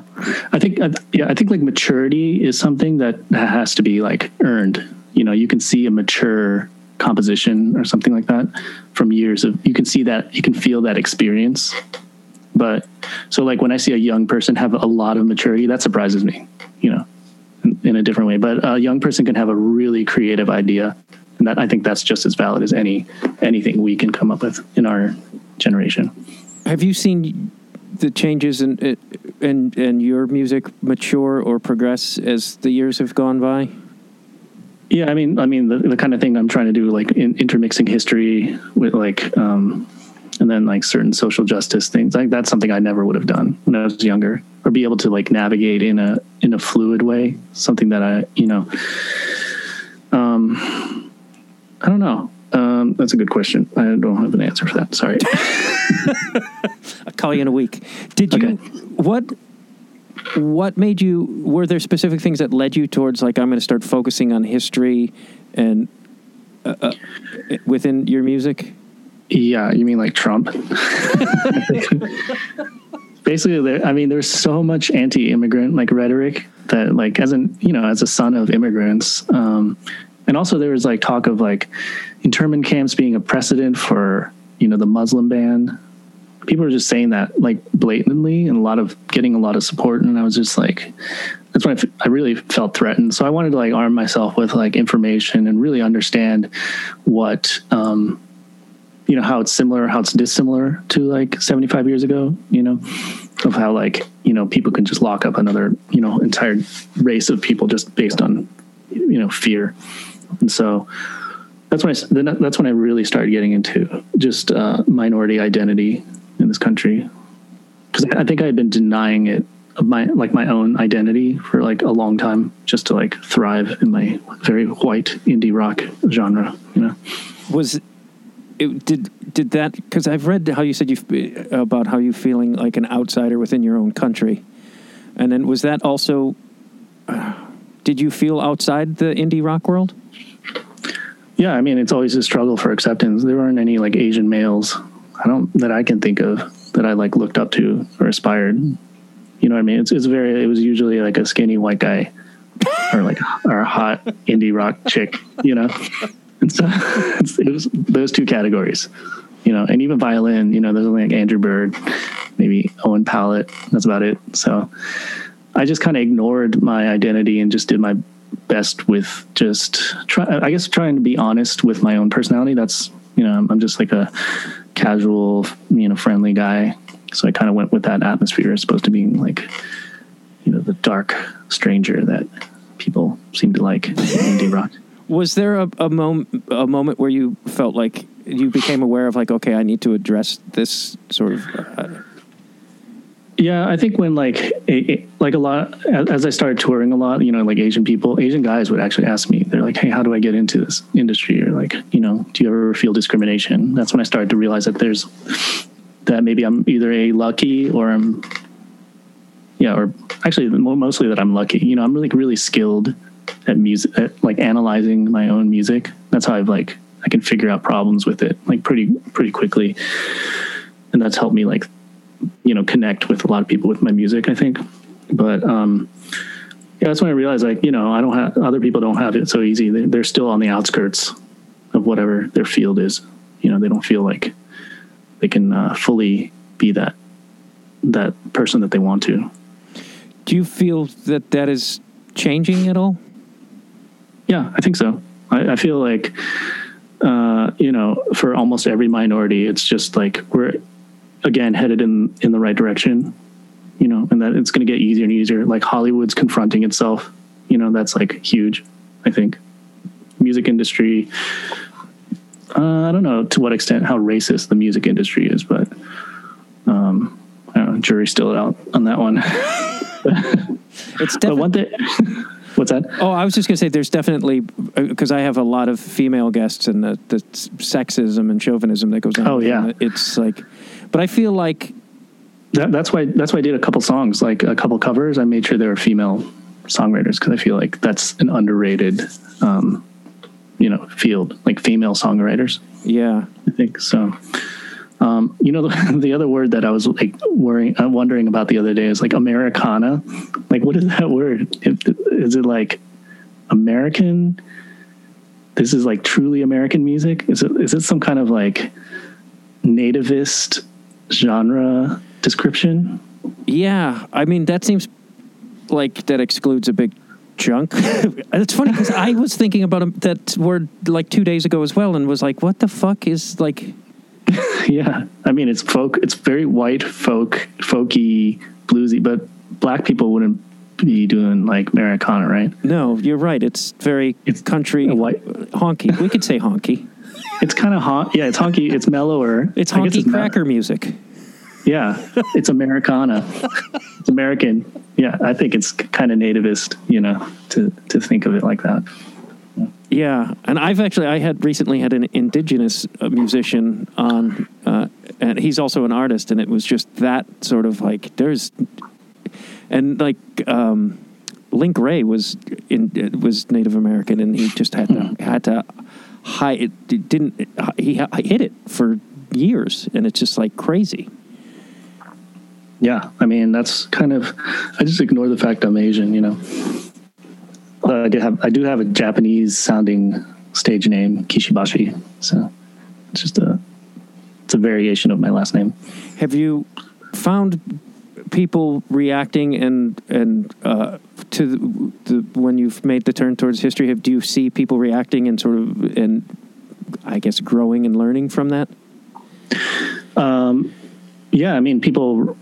I think yeah, I think like maturity is something that has to be like earned. You know, you can see a mature composition or something like that from years of. You can see that you can feel that experience. But so like when I see a young person have a lot of maturity, that surprises me. You know, in, in a different way. But a young person can have a really creative idea, and that I think that's just as valid as any anything we can come up with in our generation. Have you seen the changes in in in your music mature or progress as the years have gone by? Yeah, I mean, I mean, the, the kind of thing I'm trying to do, like in, intermixing history with like, um, and then like certain social justice things. Like that's something I never would have done when I was younger, or be able to like navigate in a in a fluid way. Something that I, you know, um, I don't know. Um, that's a good question. I don't have an answer for that. Sorry. (laughs) I'll call you in a week. Did you Okay. what what made you were there specific things that led you towards like I'm going to start focusing on history and uh, uh, within your music? Yeah, you mean like Trump? (laughs) Basically, there. I mean, there's so much anti-immigrant like rhetoric that, like, as an you know, as a son of immigrants, um, and also there was like talk of like internment camps being a precedent for you know the Muslim ban. People were just saying that like blatantly, and a lot of getting a lot of support, and I was just like, that's when I, f- I really felt threatened. So I wanted to like arm myself with like information and really understand what. Um, you know how it's similar how it's dissimilar to like 75 years ago you know of how like you know people can just lock up another you know entire race of people just based on you know fear. And so that's when i that's when i really started getting into just uh, minority identity in this country. Because i think i had been denying it of my like my own identity for like a long time just to like thrive in my very white indie rock genre you know? Was it, did did that because I've read how you said you about how you feeling like an outsider within your own country, and then was that also? Uh, did you feel outside the indie rock world? Yeah, I mean, it's always a struggle for acceptance. There aren't any like Asian males, I don't that I can think of that I like looked up to or aspired. You know what I mean? It's it's very. It was usually like a skinny white guy, or like or a hot indie rock chick. You know, Uh, and (laughs) so it was those two categories. You know, and even violin. You know, there's only like Andrew Bird, maybe Owen Pallett. That's about it. So I just kind of ignored my identity and just did my best with just try I guess trying to be honest with my own personality. That's you know, I'm, I'm just like a casual, you know, friendly guy. So I kind of went with that atmosphere as opposed to being like, you know, the dark stranger that people seem to like in indie rock. Was there a, a moment a moment where you felt like you became aware of like okay, I need to address this sort of uh, Yeah, I think when like like a lot as I started touring a lot, you know, like Asian people, Asian guys would actually ask me, they're like, "Hey, how do I get into this industry?" Or like, you know, do you ever feel discrimination? That's when I started to realize that there's that maybe I'm either a lucky or I'm yeah, or actually mostly that I'm lucky. You know, I'm like really skilled at music, at like analyzing my own music. That's how I've like I can figure out problems with it like pretty pretty quickly, and that's helped me like you know connect with a lot of people with my music i think. But um yeah that's when i realized like you know i don't have other people don't have it so easy. They, they're still on the outskirts of whatever their field is. You know they don't feel like they can uh, fully be that that person that they want to. Do you feel that that is changing at all? Yeah, I think so. I, I feel like, uh, you know, for almost every minority, it's just like we're again headed in in the right direction, you know, and that it's going to get easier and easier. Like Hollywood's confronting itself, you know, that's like huge. I think music industry. Uh, I don't know to what extent how racist the music industry is, but um, I don't know, jury's still out on that one. (laughs) It's but definitely. one thing, what's that? Oh, I was just gonna say, there's definitely because I have a lot of female guests and the, the sexism and chauvinism that goes on. Oh, yeah. it's like, but I feel like that, that's why that's why I did a couple songs, like a couple covers. I made sure they were female songwriters because I feel like that's an underrated, um, you know, field, like female songwriters. yeah, I think so. Um, you know, the, (laughs) the other word that I was like worrying, uh, wondering about the other day is like Americana. Like, what is that (laughs) word? If, is it like American? This is like truly American music. Is it is it some kind of like nativist genre description? yeah. I mean, that seems like that excludes a big chunk. (laughs) it's funny because I was thinking about um, that word like two days ago as well, and was like, what the fuck is like? (laughs) Yeah, I mean it's folk. It's very white folk, folky, bluesy. But black people wouldn't be doing like Americana, right? No, you're right. It's very It's country white- honky. We could say honky. (laughs) It's kind of hot. Yeah, it's honky. It's mellower. It's honky me- cracker music. Yeah, it's Americana. it's American. Yeah, I think it's kind of nativist, you know, to to think of it like that. Yeah, and I've actually I had recently had an indigenous uh, musician on, uh, and he's also an artist, and it was just that sort of like there's, and like um, Link Wray was in uh, was Native American, and he just had to had to hide it didn't he hid it for years, and it's just like crazy. Yeah, I mean that's kind of. I just ignore the fact I'm Asian, you know. I do have I do have a Japanese sounding stage name, Kishi Bashi. So it's just a it's a variation of my last name. Have you found people reacting and and uh, to the, the when you've made the turn towards history? Have do you see people reacting and sort of and I guess growing and learning from that? Yeah, I mean people.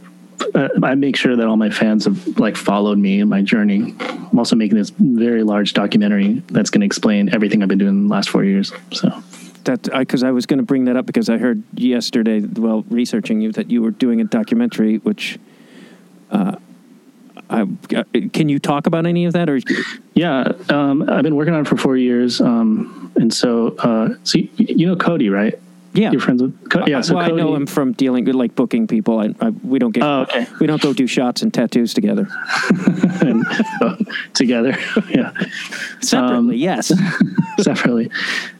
Uh, I make sure that all my fans have like followed me in my journey. I'm also making this very large documentary that's going to explain everything I've been doing the last four years. So That because I, was going to bring that up because I heard yesterday, while researching you, that you were doing a documentary. Which, uh, I, uh, can you talk about any of that, or Yeah, um, I've been working on it for four years, um, and so uh, so you, you know Cody, right? Yeah, You're friends with Cody. Yeah, so well, Cody, I know him from dealing with like booking people. I, I we don't get Oh, okay. we don't go do shots and tattoos together (laughs) and, uh, together, (laughs) yeah, separately. Um, yes, (laughs) separately.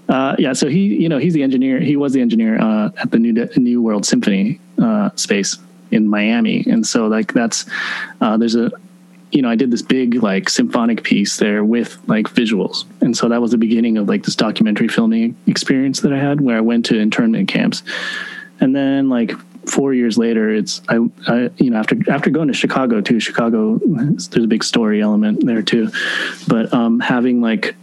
Uh, yeah, so he, you know, he's the engineer. He was the engineer uh, at the New New World Symphony uh, space in Miami, and so like that's uh, there's a you know, I did this big like symphonic piece there with like visuals. And so that was the beginning of like this documentary filming experience that I had where I went to internment camps. And then like four years later, it's I, I you know after after going to Chicago too. Chicago, there's a big story element there too, but um, having like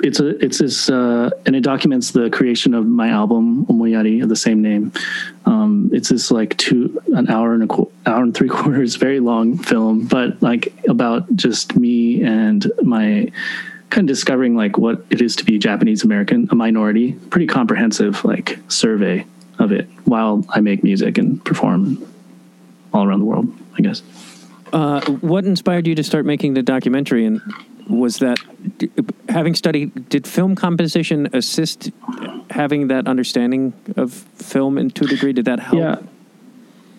it's a it's this uh, and it documents the creation of my album Omoiyari of the same name. Um, it's this like two an hour and a qu- hour and three (laughs) quarters very long film, but like about just me and my kind of discovering like what it is to be Japanese American, a minority. Pretty comprehensive like survey of it while I make music and perform all around the world. I guess. uh, what inspired you to start making the documentary, and was that having studied did film composition assist having that understanding of film in a degree? Did that help? Yeah,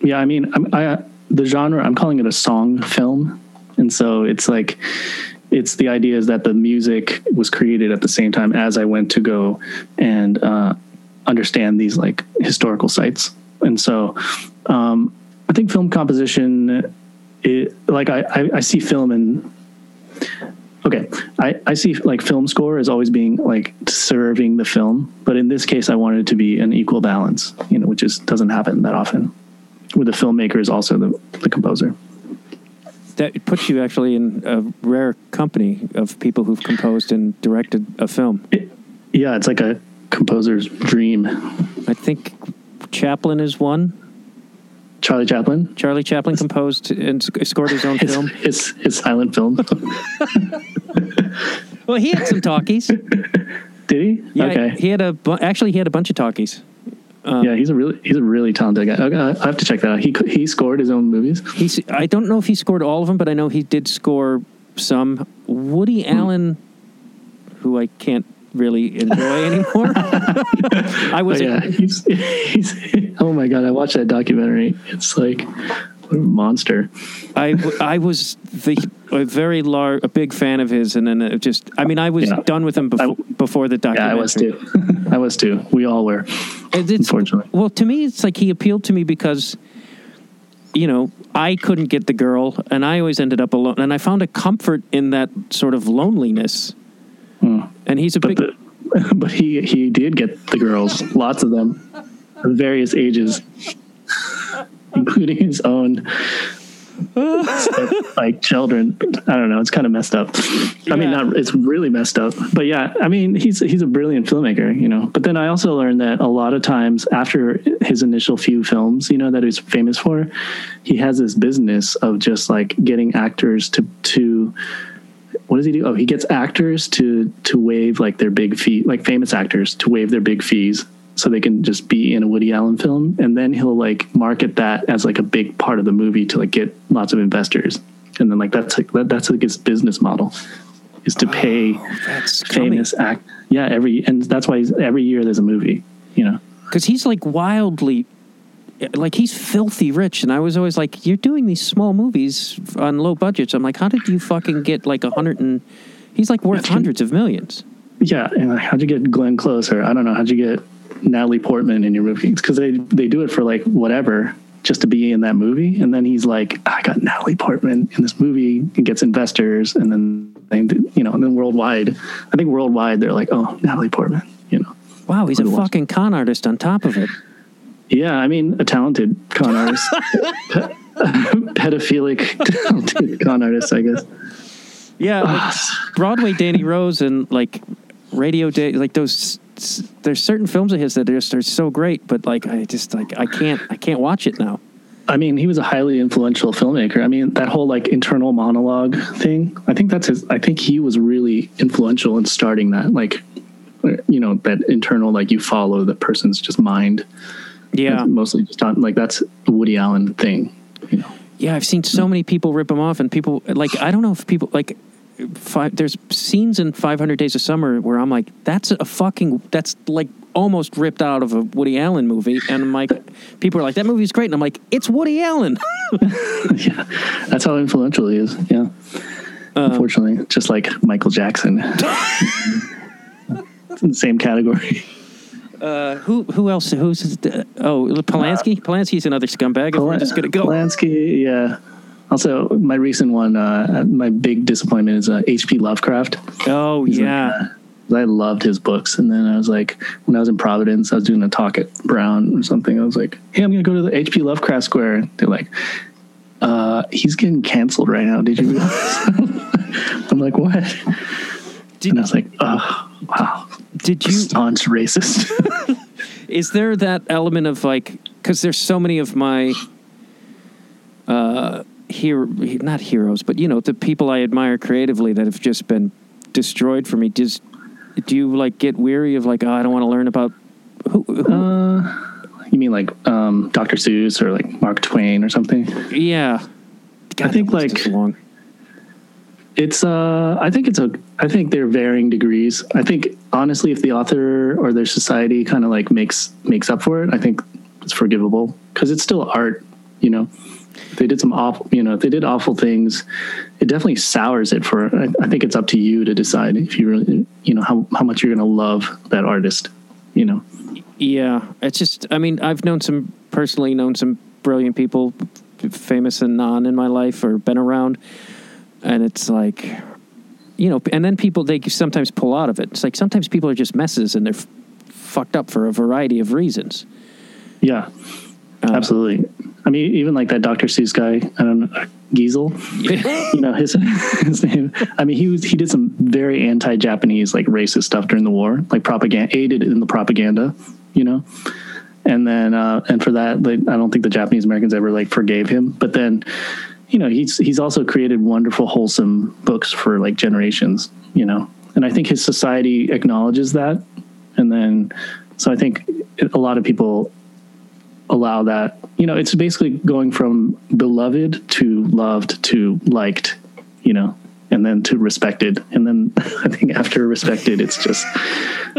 yeah. I mean, I'm, I the genre I'm calling it a song film, and so it's like it's the idea is that the music was created at the same time as I went to go and uh, understand these like historical sites, and so um, I think film composition, it, like I, I I see film and okay I, I see like film score as always being like serving the film but in this case i wanted it to be an equal balance you know which just doesn't happen that often where the filmmaker is also the, the composer that puts you actually in a rare company of people who've composed and directed a film. It- yeah it's like a composer's dream I think Chaplin is one. Charlie chaplin Charlie Chaplin composed and scored his own his, film. his, his silent film (laughs) (laughs) Well, he had some talkies. did he Yeah, okay he had a bu- actually he had a bunch of talkies. yeah he's a really he's a really talented guy okay, i have to check that out he he scored his own movies He's I don't know if he scored all of them, but I know he did score some. Woody Hmm. Allen, who I can't really enjoy anymore. (laughs) I was Oh, yeah, he's, he's oh my god! I watched that documentary. It's like what a monster. I, I was the a very large a big fan of his, and then it just I mean I was Yeah. done with him before, before the Yeah, documentary. I was too. (laughs) I was too. We all were. It's- Unfortunately. well, to me, it's like he appealed to me because, you know, I couldn't get the girl, and I always ended up alone, and I found a comfort in that sort of loneliness. Hmm. And he's a But big. the, (laughs) but he he did get the girls, lots of them, of various ages, including his own. (laughs) like children. I don't know. It's kind of messed up. I mean, not. It's really messed up. But yeah, I mean, he's he's a brilliant filmmaker, you know. But then I also learned that a lot of times after his initial few films, you know, that he's famous for, he has this business of just like getting actors to to. What does he do? Oh, he gets actors to to waive like their big fee, like famous actors to waive their big fees, so they can just be in a Woody Allen film, and then he'll like market that as like a big part of the movie to like get lots of investors, and then like that's like that, that's like his business model, is to pay oh, coming. famous act. Yeah, every and that's why he's, every year there's a movie. You know, because he's like wildly like he's filthy rich and i was always like you're doing these small movies on low budgets i'm like how did you fucking get like a hundred and he's like worth hundreds of millions yeah. And how'd you get Glenn Close or I don't know how'd you get Natalie Portman in your movie? Because they they do it for like whatever. Just to be in that movie, and then he's like, "I got Natalie Portman in this movie," and gets investors, and then they, you know, and then worldwide, I think worldwide they're like, "Oh, Natalie Portman," you know. wow he's a fucking con artist on top of it Yeah, I mean, a talented con artist, Pe- (laughs) (laughs) pedophilic talented con artist, I guess. yeah like ah. broadway danny rose and like radio day like those there's certain films of his that are just are so great but like i just like i can't i can't watch it now I mean, he was a highly influential filmmaker. I mean, that whole like internal monologue thing. I think that's his. I think he was really influential in starting that. Like, you know, that internal like you follow the person's just mind. Yeah mostly just on like that's a Woody Allen thing. You know, Yeah, I've seen so many people rip them off, and people like I don't know if people like five. There's scenes in 500 Days of Summer where I'm like, that's a fucking that's like almost ripped out of a Woody Allen movie, and I'm like, people are like, that movie's great, and I'm like, it's Woody Allen. (laughs) yeah, that's how influential he is. Yeah, um, unfortunately, just like Michael Jackson. It's (laughs) in the same category. Uh, who who else? Who's uh, oh Polanski? Polanski's another scumbag. If we're just gonna go. Polanski, yeah. Also, my recent one, uh, my big disappointment is uh, H.P. Lovecraft. Oh He's like, yeah, uh, I loved his books, and then I was like, when I was in Providence, I was doing a talk at Brown or something. I was like, "Hey, I'm going to go to the H.P. Lovecraft Square." They're like, uh, "He's getting canceled right now." Did you realize? (laughs) I'm like, "What?" Did- and I was like, "Oh, wow, did you? staunch racist." (laughs) Is there that element of like because there's so many of my uh hero not heroes but you know the people I admire creatively that have just been destroyed for me does do you like get weary of like oh I don't want to learn about who, who uh, you mean like um, Dr. Seuss or like Mark Twain or something? yeah God, I think, like- long It's uh I think it's a I think they're varying degrees. I think honestly if the author or their society kind of like makes makes up for it, I think it's forgivable cuz it's still art, you know. If they did some awful, you know, if they did awful things, it definitely sours it for I, I think it's up to you to decide if you really you know how how much you're going to love that artist, you know. Yeah, it's just. I mean, I've known some personally known some brilliant people, famous and non, in my life or been around, and it's like, you know, and then people they sometimes pull out of it. It's like sometimes people are just messes and they're f- fucked up for a variety of reasons. Yeah. Uh, Absolutely. I mean even like that Dr. Seuss guy, I don't know, Geisel. (laughs) you know his (laughs) his name. I mean, he was he did some very anti-Japanese like racist stuff during the war, like propaganda aided in the propaganda, you know. And then uh, and for that, like, I don't think the Japanese Americans ever like forgave him. But then, you know, he's he's also created wonderful, wholesome books for like generations, you know. And I think his society acknowledges that. And then, so I think a lot of people allow that. You know, it's basically going from beloved to loved to liked, you know, and then to respected. And then (laughs) I think after respected, it's just,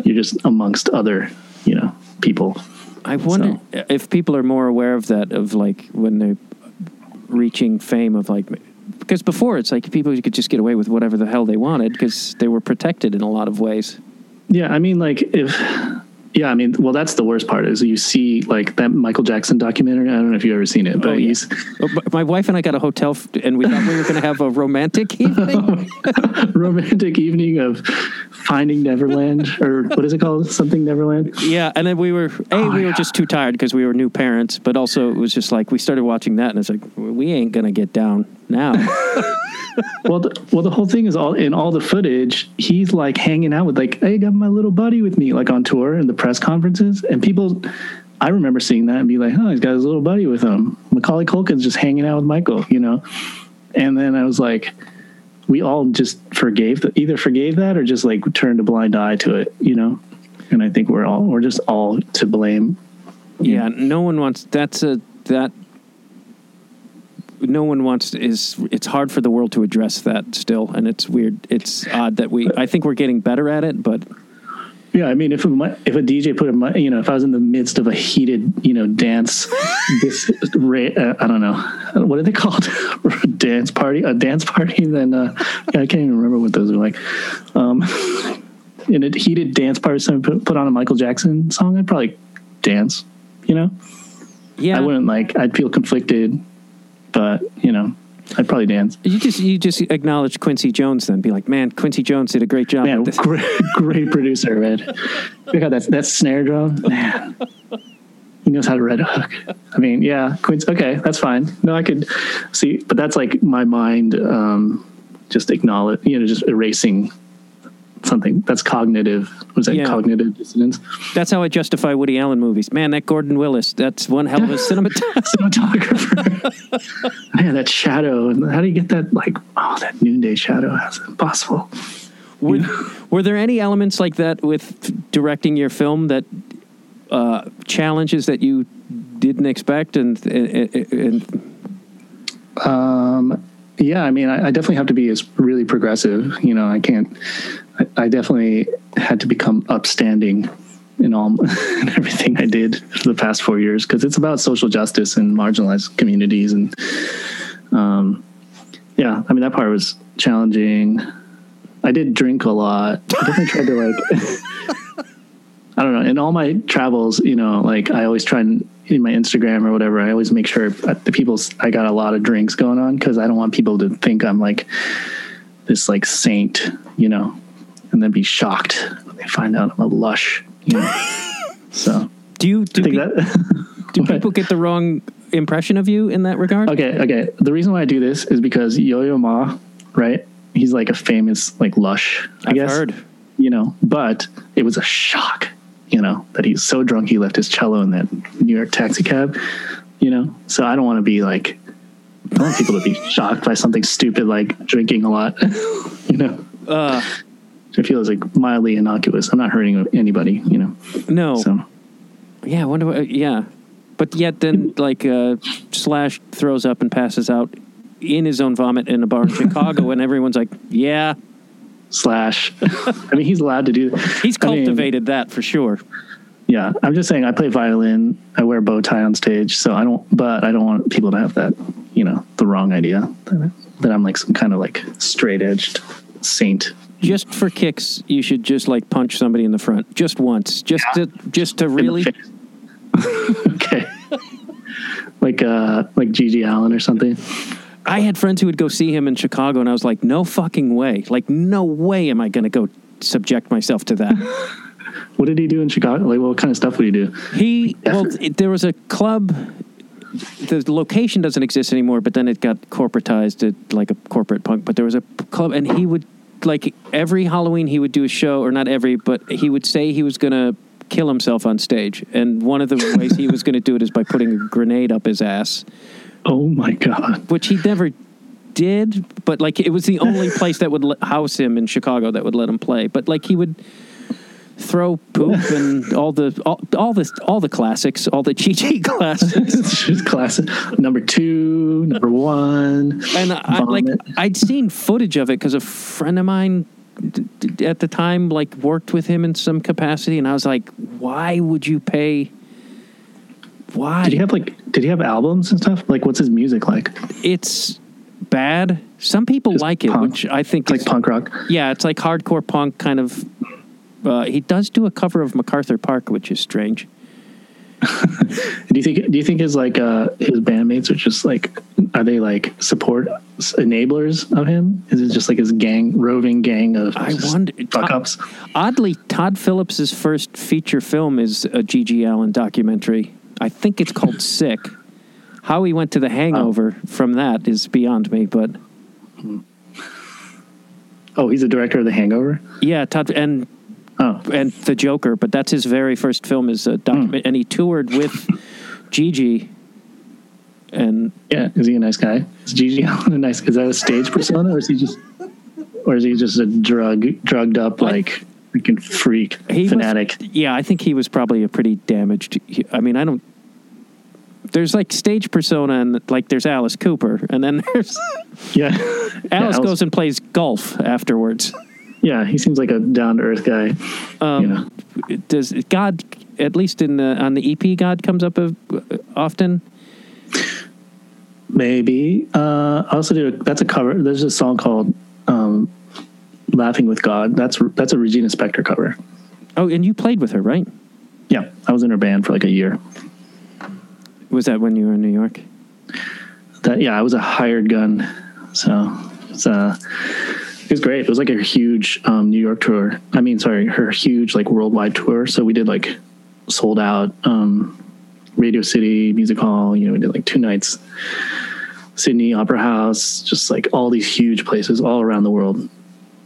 you're just amongst other, you know, people. I wonder if people are more aware of that, of like when they're reaching fame, of like, because before it's like people could just get away with whatever the hell they wanted because they were protected in a lot of ways. Yeah. I mean, like if, yeah, I mean, well, that's the worst part is you see like that Michael Jackson documentary. I don't know if you've ever seen it, but Oh, yeah. he's Oh, My wife and I got a hotel, f- and we thought we were going to have a romantic (laughs) evening. (laughs) romantic evening of Finding Neverland or what is it called? Something Neverland. Yeah, and then we were a Oh, we were just too tired because we were new parents, but also it was just like we started watching that, and it's like we ain't gonna get down now. (laughs) Well, the, well, the whole thing is all in all the footage. He's like hanging out with like, hey, I got my little buddy with me, like on tour and the press conferences, and people. I remember seeing that and be like, oh, he's got his little buddy with him. Macaulay Culkin's just hanging out with Michael, you know. And then I was like, we all just forgave the, either forgave that or just like turned a blind eye to it, you know. And I think we're all we're just all to blame. yeah, no one wants that's a that. No one wants to, is it's hard for the world to address that still, and it's weird. It's odd that we. I think we're getting better at it, but Yeah, I mean, if a, if a DJ put a, you know, if I was in the midst of a heated, you know, dance, this, uh, I don't know, what are they called? (laughs) dance party, a dance party. (laughs) Then uh, I can't even remember what those are like. Um, in a heated dance party, someone put, put on a Michael Jackson song, I'd probably dance. You know, yeah, I wouldn't like. I'd feel conflicted, but you know, I'd probably dance. you just you just acknowledge Quincy Jones, then be like, man, Quincy Jones did a great job. Man, great, (laughs) great producer, man. Look at that that snare drum, man. He knows how to red hook. I mean, yeah, Quincy. Okay, that's fine. No, I could see, but that's like my mind um, just acknowledge, you know, just erasing something that's cognitive. Was that Yeah. cognitive dissonance? That's how I justify Woody Allen movies. Man, that Gordon Willis, that's one hell of a (laughs) cinematographer. Cinematographer. man, that shadow. And how do you get that? Like, oh, that noonday shadow. How's it possible? were, were there any elements like that with directing your film that uh, challenges that you didn't expect and, and, and Um, yeah, I mean, I, I definitely have to be as really progressive. You know, I can't. I, definitely had to become upstanding in all (laughs) in everything I did for the past four years because it's about social justice and marginalized communities and. Um, yeah, I mean that part was challenging. I did drink a lot. I definitely tried to like. (laughs) I don't know. In all my travels, you know, like I always try and in my Instagram or whatever, I always make sure the people I got a lot of drinks going on because I don't want people to think I'm like this like saint, you know, and then be shocked when they find out I'm a lush, you know. (laughs) so do you do, think pe- that. (laughs) do people get the wrong impression of you in that regard? Okay, okay. The reason why I do this is because Yo Yo Ma, right? He's like a famous like lush, I I've guess. heard. You know, but it was a shock, you know, that he's so drunk he left his cello in that New York taxi cab. You know, so I don't want to be like, I want people to be (laughs) shocked by something stupid like drinking a lot. you know, Uh, I feel is like mildly innocuous. I'm not hurting anybody. You know, no. so Yeah, I wonder. What, yeah, but yet then like uh, Slash throws up and passes out in his own vomit in a bar in Chicago, and everyone's like, "Yeah, slash. (laughs) I mean, he's allowed to do. that. he's I mean, cultivated that for sure." Yeah, I'm just saying I play violin. I wear bow tie on stage, so I don't. But I don't want people to have that, you know, the wrong idea that, that I'm like some kind of like straight edged saint. Just for kicks, you should just like punch somebody in the front just once, just to just to really. (laughs) okay. (laughs) like uh like GG Allin or something. I had friends who would go see him in Chicago, and I was like, "No fucking way! Like, no way am I going to go subject myself to that." (laughs) What did he do in Chicago? Like what kind of stuff would he do? He well, it, there was a club. The location doesn't exist anymore, but then it got corporatized at like a corporate punk. But there was a club, and he would like every Halloween he would do a show, or not every, but he would say he was gonna kill himself on stage, and one of the (laughs) ways he was gonna do it is by putting a grenade up his ass, Oh my god. which he never did. But like it was the only place that would house him in Chicago that would let him play. But like he would throw poop and all the all, all this all the classics, all the (laughs) Chi classics. (laughs) classic. Number two, number one. And I like. I'd seen footage of it because a friend of mine at the time like worked with him in some capacity, and I was like, why would you pay? Why? Did he have like did he have albums and stuff? Like what's his music like? it's bad. Some people like it, punk. which I think like is, punk rock. yeah, it's like hardcore punk kind of Uh, he does do a cover of MacArthur Park, which is strange. (laughs) Do you think? Do you think his like uh, his bandmates are just like are they like support enablers of him? Is it just like his gang roving gang of I wonder. fuck ups? Oddly, Todd Phillips's first feature film is a G.G. Allin documentary. I think it's called (laughs) Sick. How he went to The Hangover from that is beyond me, but Oh, he's the director of The Hangover. yeah, Todd and Oh, and The Joker, but that's his very first film is a document, hmm. and he toured with GG. And yeah. Is he a nice guy? Is GG (laughs) Allin a nice? Is that a stage persona, or is he just, or is he just a drug drugged up like freaking freak he was- fanatic? yeah, I think he was probably a pretty damaged. I mean, I don't. There's like stage persona, and like there's Alice Cooper, and then there's yeah. (laughs) Alice Yeah, goes and plays golf afterwards. Yeah, he seems like a down to earth guy. Um, you know. Does God, at least in the on the EP, God comes up uh, often? Maybe. Uh, I also did. A, that's a cover. There's a song called um, "Laughing with God." That's that's a Regina Spektor cover. Oh, and you played with her, right? Yeah, I was in her band for like a year. Was that when you were in New York? That yeah, I was a hired gun. So it's uh, it was great. It was like a huge um, New York tour. I mean, sorry, her huge like worldwide tour. So we did like sold out um, Radio City Music Hall. You know, we did like two nights. Sydney Opera House, just like all these huge places all around the world.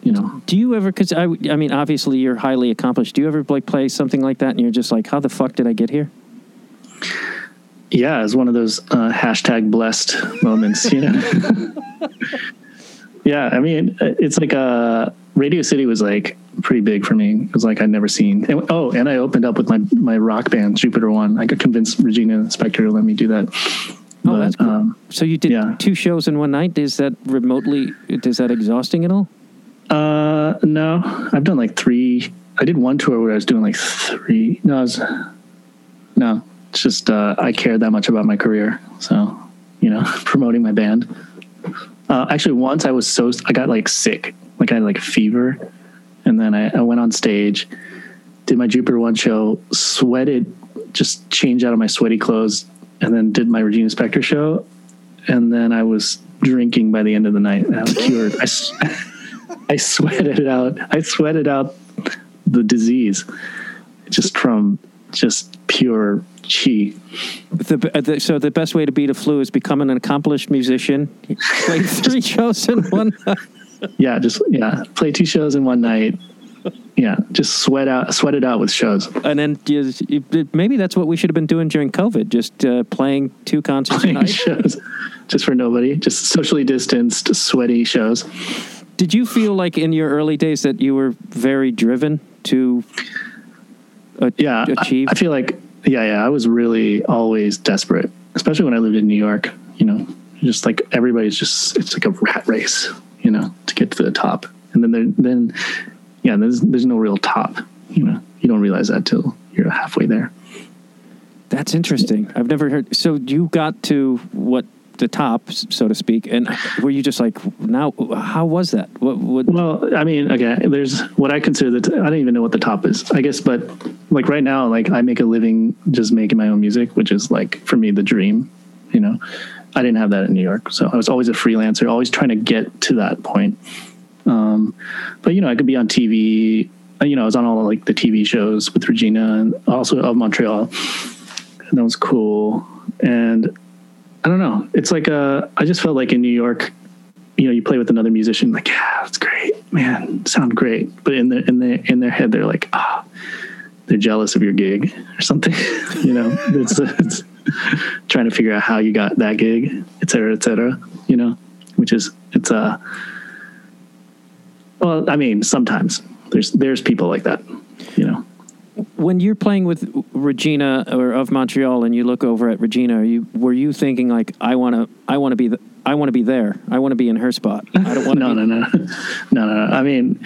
You know, Do you ever? Because I, I mean, obviously you're highly accomplished. Do you ever like play something like that, and you're just like, how the fuck did I get here? yeah, it's one of those uh, hashtag blessed moments, you know. (laughs) (laughs) yeah, I mean, it's like uh, Radio City was like pretty big for me. It was like I'd never seen. And, oh, and I opened up with my my rock band Jupiter One. I could convince Regina Spektor to let me do that. Oh, that's cool. um, So you did Yeah. two shows in one night. Is that remotely? Is that exhausting at all? uh, no, I've done like three. I did one tour where I was doing like three. No, I was no. It's just uh, I cared that much about my career, so you know, (laughs) promoting my band. Uh, actually, once I was so I got like sick, like I had like a fever, and then I, I went on stage, did my Jupiter One show, sweated, just changed out of my sweaty clothes, and then did my Regina Spektor show, and then I was drinking by the end of the night. I was cured. I sweated it out. I sweated out the disease just from just pure chi. The, uh, the, so the best way to beat a flu is become an accomplished musician. Play (laughs) three shows in one. (laughs) night. Yeah, just yeah, play two shows in one night. Yeah, just sweat out, sweat it out with shows. and then maybe that's what we should have been doing during COVID. Just uh, playing two concerts a Playing night. shows just for nobody, just socially distanced, sweaty shows. Did you feel like in your early days that you were very driven to Uh, yeah, I- achieve? I, feel like yeah, yeah. I was really always desperate, especially when I lived in New York. You know, just like everybody's just it's like a rat race. You know, to get to the top, and then there, then yeah, there's there's no real top. You know, you don't realize that till you're halfway there. That's interesting. I've never heard. So you got to what the top, so to speak, and were you just like, now? How was that? What? what Well, I mean, okay, there's what I consider the. I don't even know what the top is. I guess, but like right now, like I make a living just making my own music, which is like for me the dream. You know, I didn't have that in New York, so I was always a freelancer, always trying to get to that point. Um, but you know, I could be on TV. uh, You know, I was on all like the TV shows with Regina and also of Montreal, and that was cool. And I don't know, it's like uh, I just felt like in New York, you know, you play with another musician, like, yeah, that's great, man, sound great. But in their in their in their head, they're like, ah, they're jealous of your gig or something. (laughs) you know, it's, it's trying to figure out how you got that gig, et cetera, et cetera. You know, which is it's Uh, well, I mean, sometimes there's there's people like that. You know, when you're playing with Regina or of Montreal, and you look over at Regina, are you were you thinking like, I want to, I want to be, the, I want to be there. I want to be in her spot. I don't want to. (laughs) no, be, no, no, no, no, no. I mean,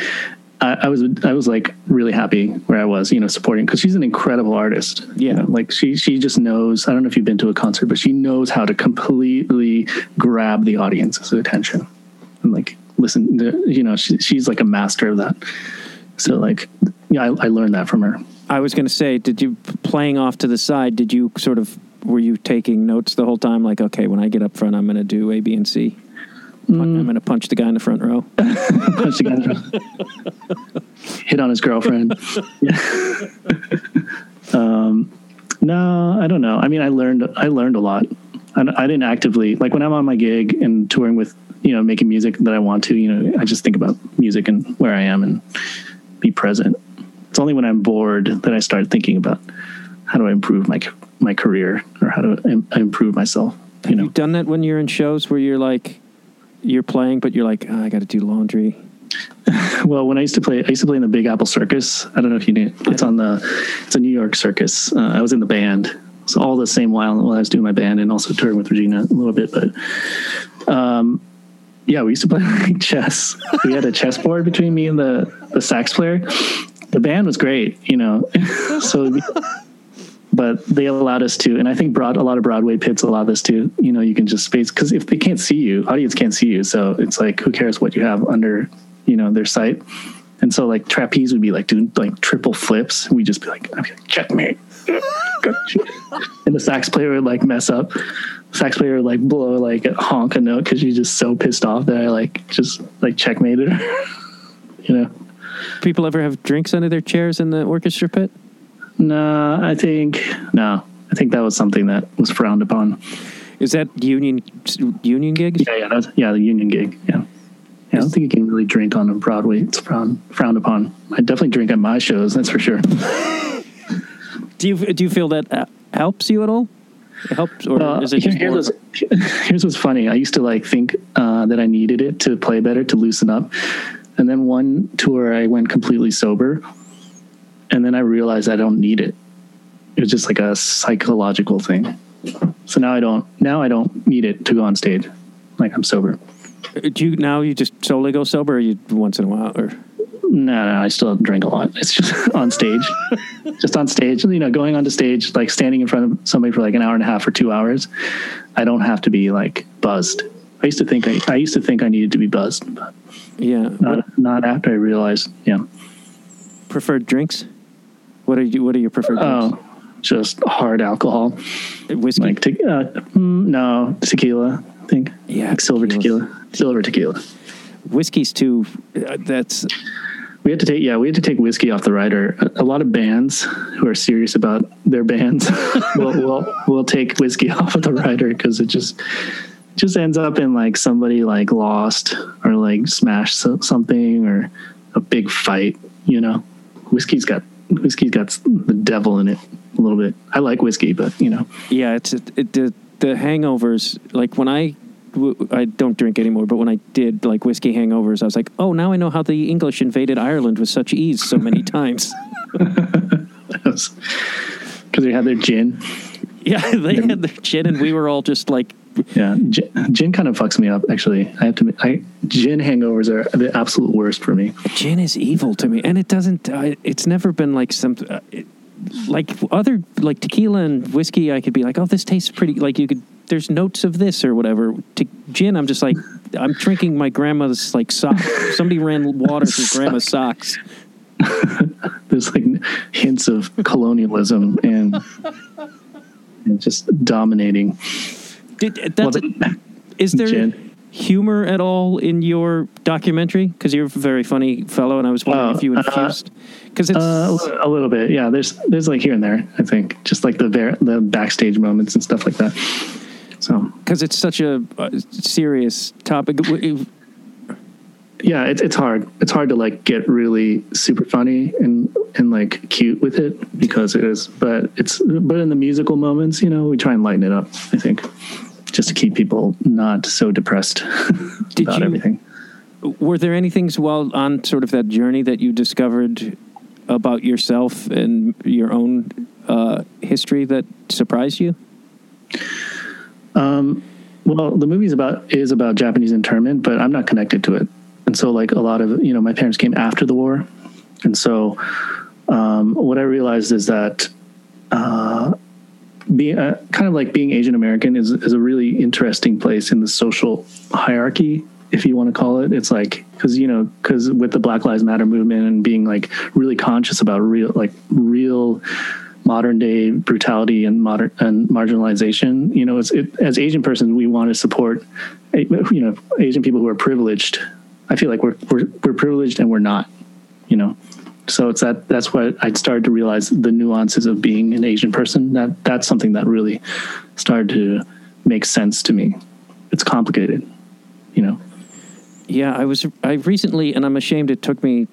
I, I was I was like really happy where I was, you know, supporting because she's an incredible artist. you Yeah. know, like she she just knows. I don't know if you've been to a concert, but she knows how to completely grab the audience's attention and like listen. To, you know, she, she's like a master of that. So like, yeah, I, I learned that from her. I was going to say, did you playing off to the side? Did you sort of were you taking notes the whole time? Like, okay, when I get up front, I'm going to do A, B, and C. I'm going to punch the guy in the front row. (laughs) Punch the guy in the- Hit on his girlfriend. (laughs) um, no, I don't know. I mean, I learned I learned a lot. I, I didn't actively like when I'm on my gig and touring with you know making music that I want to. You know, I just think about music and where I am and be present. It's only when I'm bored that I start thinking about how do I improve my my career or how to im- improve myself. You know, You've done that when you're in shows where you're like, you're playing, but you're like, "Ah, I got to do laundry. (laughs) Well, when I used to play, I used to play in the Big Apple Circus. I don't know if you knew. It's on the, it's a New York circus. Uh, I was in the band, so all the same while while I was doing my band and also touring with Regina a little bit. But, um, yeah, we used to play (laughs) chess. We had a chess board between me and the the sax player. The band was great, you know. (laughs) so, but they allowed us to, and I think broad a lot of Broadway pits allow this too. You know, you can just space because if they can't see you, audience can't see you. So it's like, who cares what you have under, you know, their sight. And so like trapeze would be like doing like triple flips. And we'd just be like, checkmate. (laughs) and the sax player would like mess up. Sax player would like blow like a honk a note because she's just so pissed off that I like just like checkmated her. (laughs) you know? People ever have drinks under their chairs in the orchestra pit? No, I think no. I think that was something that was frowned upon. Is that union union gigs? Yeah, yeah, that's yeah, the union gig. Yeah. Yeah, I don't think you can really drink on a Broadway. It's frowned frowned upon. I definitely drink at my shows. That's for sure. (laughs) Do you do you feel that uh, helps you at all? It helps, or Uh, is it here- more- what's, (laughs) here's what's funny. I used to like think uh, that I needed it to play better, to loosen up. And then one tour, I went completely sober, and then I realized I don't need it. It was just like a psychological thing. So now I don't. Now I don't need it to go on stage. Like I'm sober. Uh, do you now you just solely go sober, or you once in a while, or No, no, I still drink a lot. It's just (laughs) on stage, (laughs) just on stage. You know, going onto stage, like standing in front of somebody for like an hour and a half or two hours. I don't have to be like buzzed. I used to think I, I used to think I needed to be buzzed, but yeah, what not not after I realized. Yeah. preferred drinks? What are you? What are your preferred Oh, just hard alcohol. Whiskey. like te- uh, mm, no tequila. I think. Yeah, like silver tequila. Silver tequila. Whiskey's too. Uh, that's We had to take yeah, we had to take whiskey off the rider. A, a lot of bands who are serious about their bands (laughs) will will will take whiskey (laughs) off of the rider because it just just ends up in like somebody like lost or like smashed something or a big fight. You know, whiskey's got whiskey's got the devil in it a little bit. I like whiskey, but you know, yeah. It's it, the the hangovers. Like when I I don't drink anymore, but when I did like whiskey hangovers, I was like, "Oh, now I know how the English invaded Ireland with such ease so many (laughs) times." because they had their gin. yeah, (laughs) they had their gin, and we were all just like, Yeah, gin, gin kind of fucks me up. Actually, I have to. I gin hangovers are the absolute worst for me. gin is evil to me, and it doesn't. Uh, it's never been like some. Uh, it, like other like tequila and whiskey, I could be like, oh, this tastes pretty. Like you could, there's notes of this or whatever. To gin, I'm just like, I'm drinking my grandma's like sock. Somebody ran water through grandma's (laughs) socks. (laughs) There's like hints of colonialism and, and just dominating. Did, that's, is there gin. humor at all in your documentary? Because you're a very funny fellow, and I was wondering Oh, if you uh, infused. Because it's Uh, a little- bit, yeah. There's there's like here and there. I think just like the ver- the backstage moments and stuff like that. So because it's such a uh, serious topic. Yeah, it's it's hard. It's hard to like get really super funny and and like cute with it because it is. But it's but in the musical moments, you know, we try and lighten it up. I think just to keep people not so depressed (laughs) about you- everything. Were there any things while on sort of that journey that you discovered about yourself and your own uh, history that surprised you? Well, the movie's about is about Japanese internment, but I'm not connected to it. And so, like a lot of you know, my parents came after the war, and so um, what I realized is that uh, being uh, kind of like being Asian American is is a really interesting place in the social hierarchy if you want to call it. It's like because you know because with the Black Lives Matter movement and being like really conscious about real like real modern day brutality and modern and marginalization. You know, it, as Asian persons, we want to support you know Asian people who are privileged. I feel like we're we're we're privileged and we're not. You know, so it's that that's what I started to realize the nuances of being an Asian person. That that's something that really started to make sense to me. It's complicated, you know. Yeah, I was I recently, and I'm ashamed it took me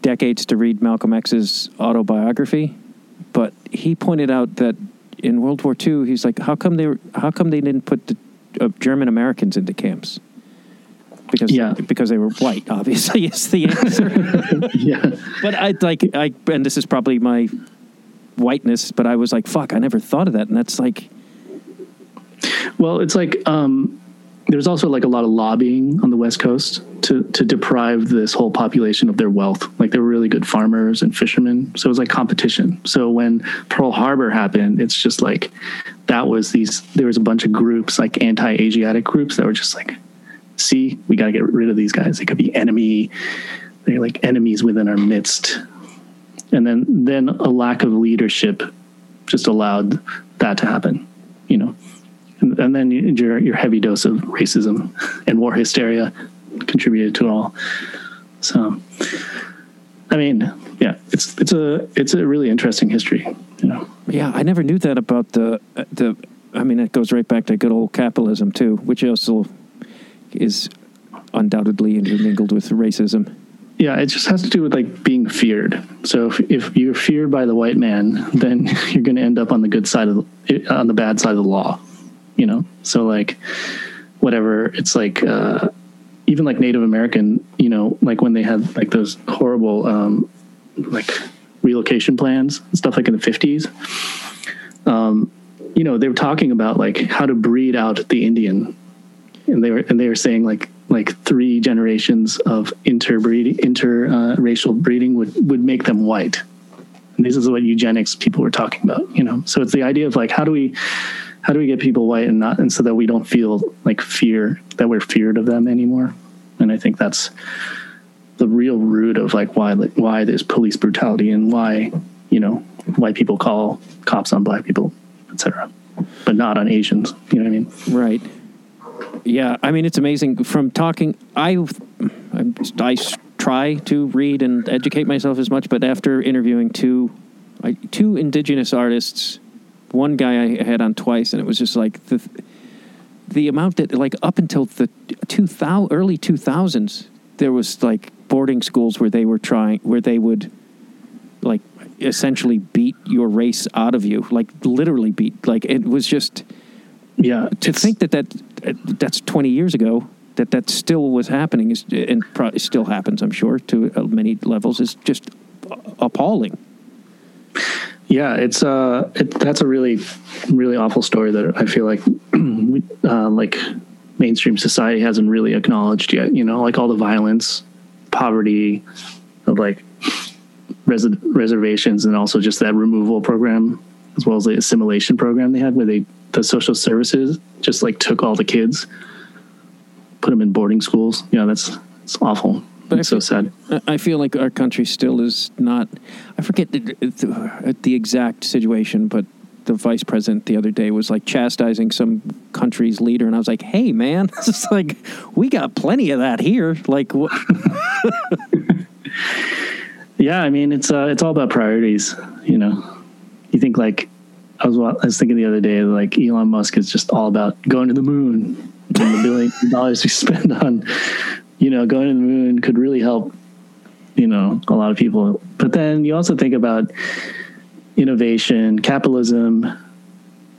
decades to read Malcolm X's autobiography, but he pointed out that in World War II, he's like, how come they how come they didn't put the uh, German Americans into camps? Because Yeah. because they were white, obviously (laughs) is the answer. (laughs) yeah. but I like I and this is probably my whiteness, but I was like, fuck, I never thought of that, and that's like, Well, it's like um, there's also like a lot of lobbying on the West Coast to to deprive this whole population of their wealth. Like they were really good farmers and fishermen, so it was like competition. So when Pearl Harbor happened, it's just like that was these. There was a bunch of groups like anti-Asiatic groups that were just like, see, we got to get rid of these guys. They could be enemy. They're like enemies within our midst. And then then a lack of leadership just allowed that to happen. You know and, and then your your heavy dose of racism and war hysteria contributed to it all. So, I mean, yeah, it's it's a it's a really interesting history. You know, yeah, I never knew that about the the. I mean, it goes right back to good old capitalism too, which also is undoubtedly intermingled with racism. yeah, it just has to do with like being feared. So if if you're feared by the white man, then (laughs) you're going to end up on the good side of the, on the bad side of the law. You know, so like whatever, it's like. uh even like Native American, you know, like when they had like those horrible um, like relocation plans and stuff like in the fifties. Um, you know, they were talking about like how to breed out the Indian, and they were and they were saying like like three generations of interbreeding, interracial breeding would would make them white. And this is what eugenics people were talking about. You know, so it's the idea of like how do we how do we get people white and not and so that we don't feel like fear that we're feared of them anymore and i think that's the real root of like why like why there's police brutality and why you know white people call cops on black people etc but not on asians you know what i mean Right. Yeah, I mean it's amazing from talking. I, I try to read and educate myself as much, but after interviewing two I, two indigenous artists, one guy I had on twice, and it was just like the the amount that like up until the two thousand early two thousands, there was like boarding schools where they were trying where they would like essentially beat your race out of you, like literally beat. Like it was just yeah to think that that that's 20 years ago that that still was happening is and still happens i'm sure to uh, many levels is just appalling Yeah, it's uh, it, that's a really, really awful story that I feel like, we- (clears throat) uh, like, mainstream society hasn't really acknowledged yet. You know, like all the violence, poverty, of like res- reservations, and also just that removal program, as well as the assimilation program they had, where they the social services just like took all the kids, put them in boarding schools. Know, that's it's awful. But it's so sad. I- i feel like our country still is not i forget the, the, the exact situation but the vice president the other day was like chastising some country's leader and i was like hey man (laughs) it's like we got plenty of that here like what (laughs) Yeah, I mean it's uh, it's all about priorities. You know, you think like I was I was thinking the other day like Elon Musk is just all about going to the moon and the billion dollars we (laughs) spend on you know going to the moon could really help you know a lot of people. But then you also think about innovation, capitalism.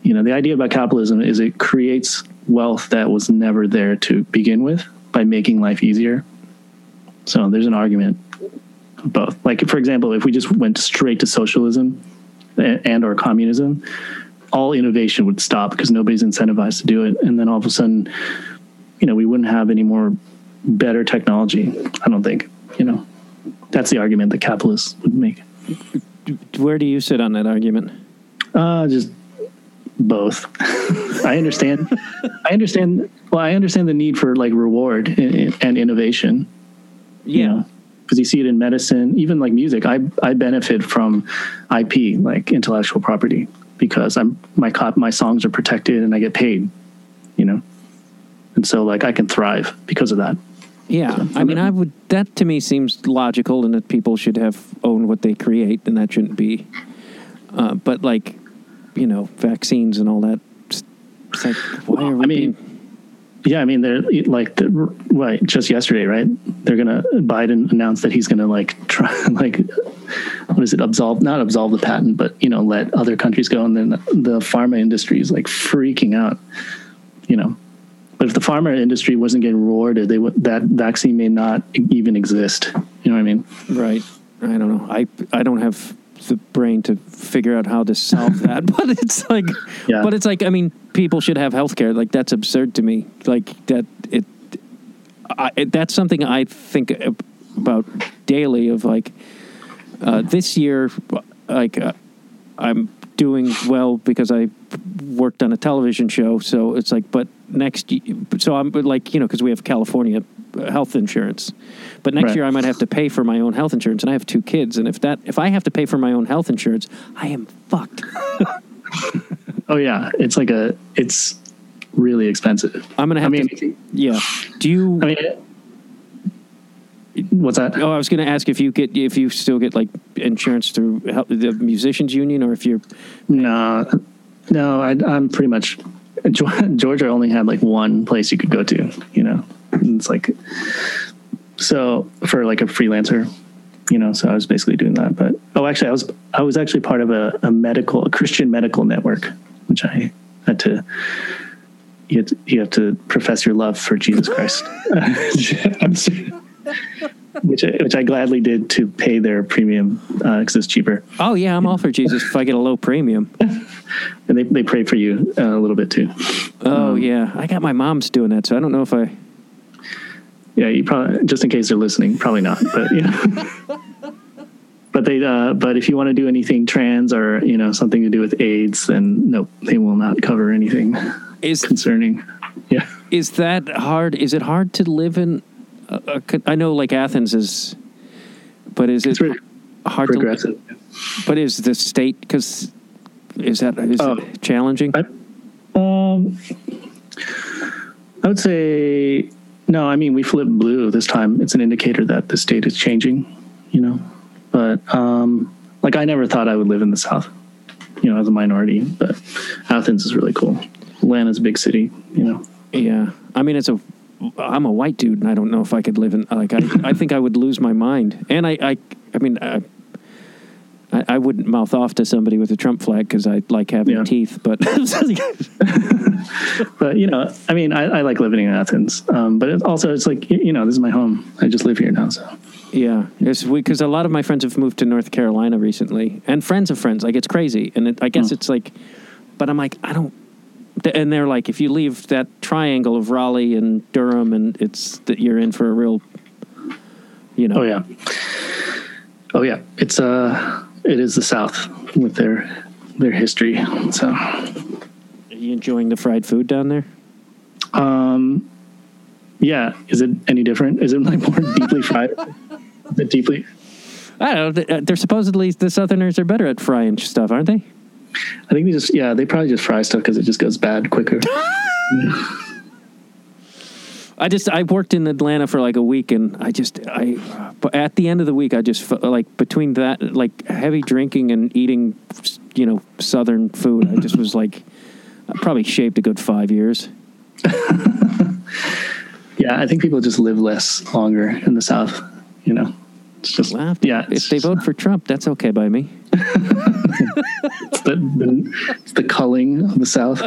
You know, the idea about capitalism is it creates wealth that was never there to begin with by making life easier. So there's an argument both. Like for example, if we just went straight to socialism and or communism, all innovation would stop because nobody's incentivized to do it, and then all of a sudden, you know, we wouldn't have any more better technology. I don't think. You know, that's the argument that capitalists would make. where do you sit on that argument Uh, just both. (laughs) I understand. I understand. well, I understand the need for like reward and, and innovation. Yeah. Because you see it in medicine, even like music. I I benefit from IP, like intellectual property, because I'm my cop my songs are protected and I get paid, you know, and so like I can thrive because of that. Yeah, I mean, I would. That to me seems logical, and that people should have own what they create, and that shouldn't be. Uh, but like, you know, vaccines and all that. It's like, why are we I mean, being? Yeah, I mean they're like right just yesterday, right? They're gonna Biden announced that he's gonna like (laughs) try like what is it absolve not absolve the patent, but you know let other countries go, and then the pharma industry is like freaking out, you know. But if the pharma industry wasn't getting rewarded, they would that vaccine may not even exist. You know what I mean? Right. I don't know. I I don't have the brain to figure out how to solve that. (laughs) but it's like, Yeah. but it's like, I mean, people should have health care. Like that's absurd to me. Like that it, I, it that's something I think about daily. Of like, uh, this year, like uh, I'm doing well because I worked on a television show. So it's like, but next, so I'm like, you know, because we have California health insurance, but next Right. year I might have to pay for my own health insurance, and I have two kids, and if that, if I have to pay for my own health insurance, I am fucked. (laughs) Oh yeah, it's like a it's really expensive. I'm gonna I have mean, to, yeah. Do you? I mean, what's that? Oh, I was going to ask if you get if you still get like insurance through hel- the musicians union, or if you're No, no, I, I'm pretty much Georgia only had like one place you could go to, you know. And it's like so for like a freelancer, you know. So I was basically doing that. But oh, actually, I was I was actually part of a, a medical a Christian medical network, which I had to. You have to, you have to profess your love for Jesus Christ. (laughs) Which I, which I gladly did to pay their premium because it's cheaper. oh yeah, I'm all for Jesus if I get a low premium. (laughs) and they, they pray for you uh, a little bit too. Oh yeah, I got my mom's doing that, so I don't know if I. Yeah, you probably just in case they're listening, probably not, but yeah. (laughs) but they, uh, but if you want to do anything trans or you know something to do with AIDS, then nope, they will not cover anything Is concerning. Yeah, is that hard? Is it hard to live in? A, a, I know like Athens is, but is it it's really hard progressive. to? But is the state because is that is Oh. it challenging? I, um, I would say no. I mean, we flipped blue this time. It's an indicator that the state is changing. You know, but um, like I never thought I would live in the South. You know, as a minority, but Athens is really cool. Atlanta's a big city. You know. Yeah, I mean it's a. I'm a white dude, and I don't know if I could live in like I. I think I would lose my mind, and I. I, I mean. I, I wouldn't mouth off to somebody with a Trump flag because I like having Yeah. teeth, but (laughs) But you know, I mean, I, I like living in Athens. Um, but it also, it's like you know, this is my home. I just live here now. So yeah, it's because a lot of my friends have moved to North Carolina recently, and friends of friends. Like it's crazy, and it, I guess Hmm. it's like, but I'm like I don't. And they're like, if you leave that triangle of Raleigh and Durham, and it's that you're in for a real, you know, oh yeah, oh yeah. It's uh, it is the South with their their history. So Are you enjoying the fried food down there? um, yeah. Is it any different? Is it like more deeply fried? Deeply? I don't know. Uh, They're supposedly the Southerners are better at frying stuff, aren't they? I think they just yeah, they probably just fry stuff because it just goes bad quicker. (laughs) I just I worked in Atlanta for like a week, and I just I but at the end of the week I just felt like between that like heavy drinking and eating, you know, Southern food, I just was (laughs) like I probably shaped a good five years. (laughs) yeah, I think people just live less longer in the South. You know, it's just Well, yeah. if they vote for Trump, that's okay by me. (laughs) it's the, the, it's the culling of the South.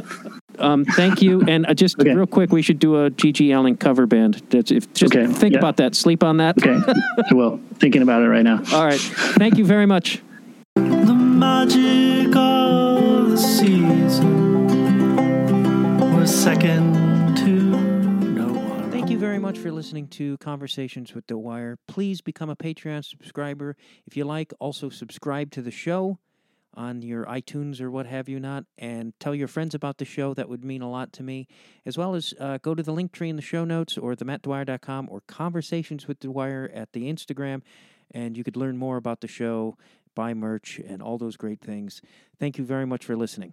Um, thank you, and uh, just Okay. real quick, we should do a GG Allin cover band. That's if just Okay, think yeah. about that, sleep on that. Okay, (laughs) I will. Thinking about it right now. All right, thank you very much. The magic of the season was second to no one. Thank you very much for listening to Conversations with Dwyer. Please become a Patreon subscriber if you like. Also, subscribe to the show. On your iTunes or what have you not, and tell your friends about the show. That would mean a lot to me. As well as uh, go to the link tree in the show notes or themattdwyer.com or Conversations with Dwyer at the Instagram, and you could learn more about the show, buy merch, and all those great things. Thank you very much for listening.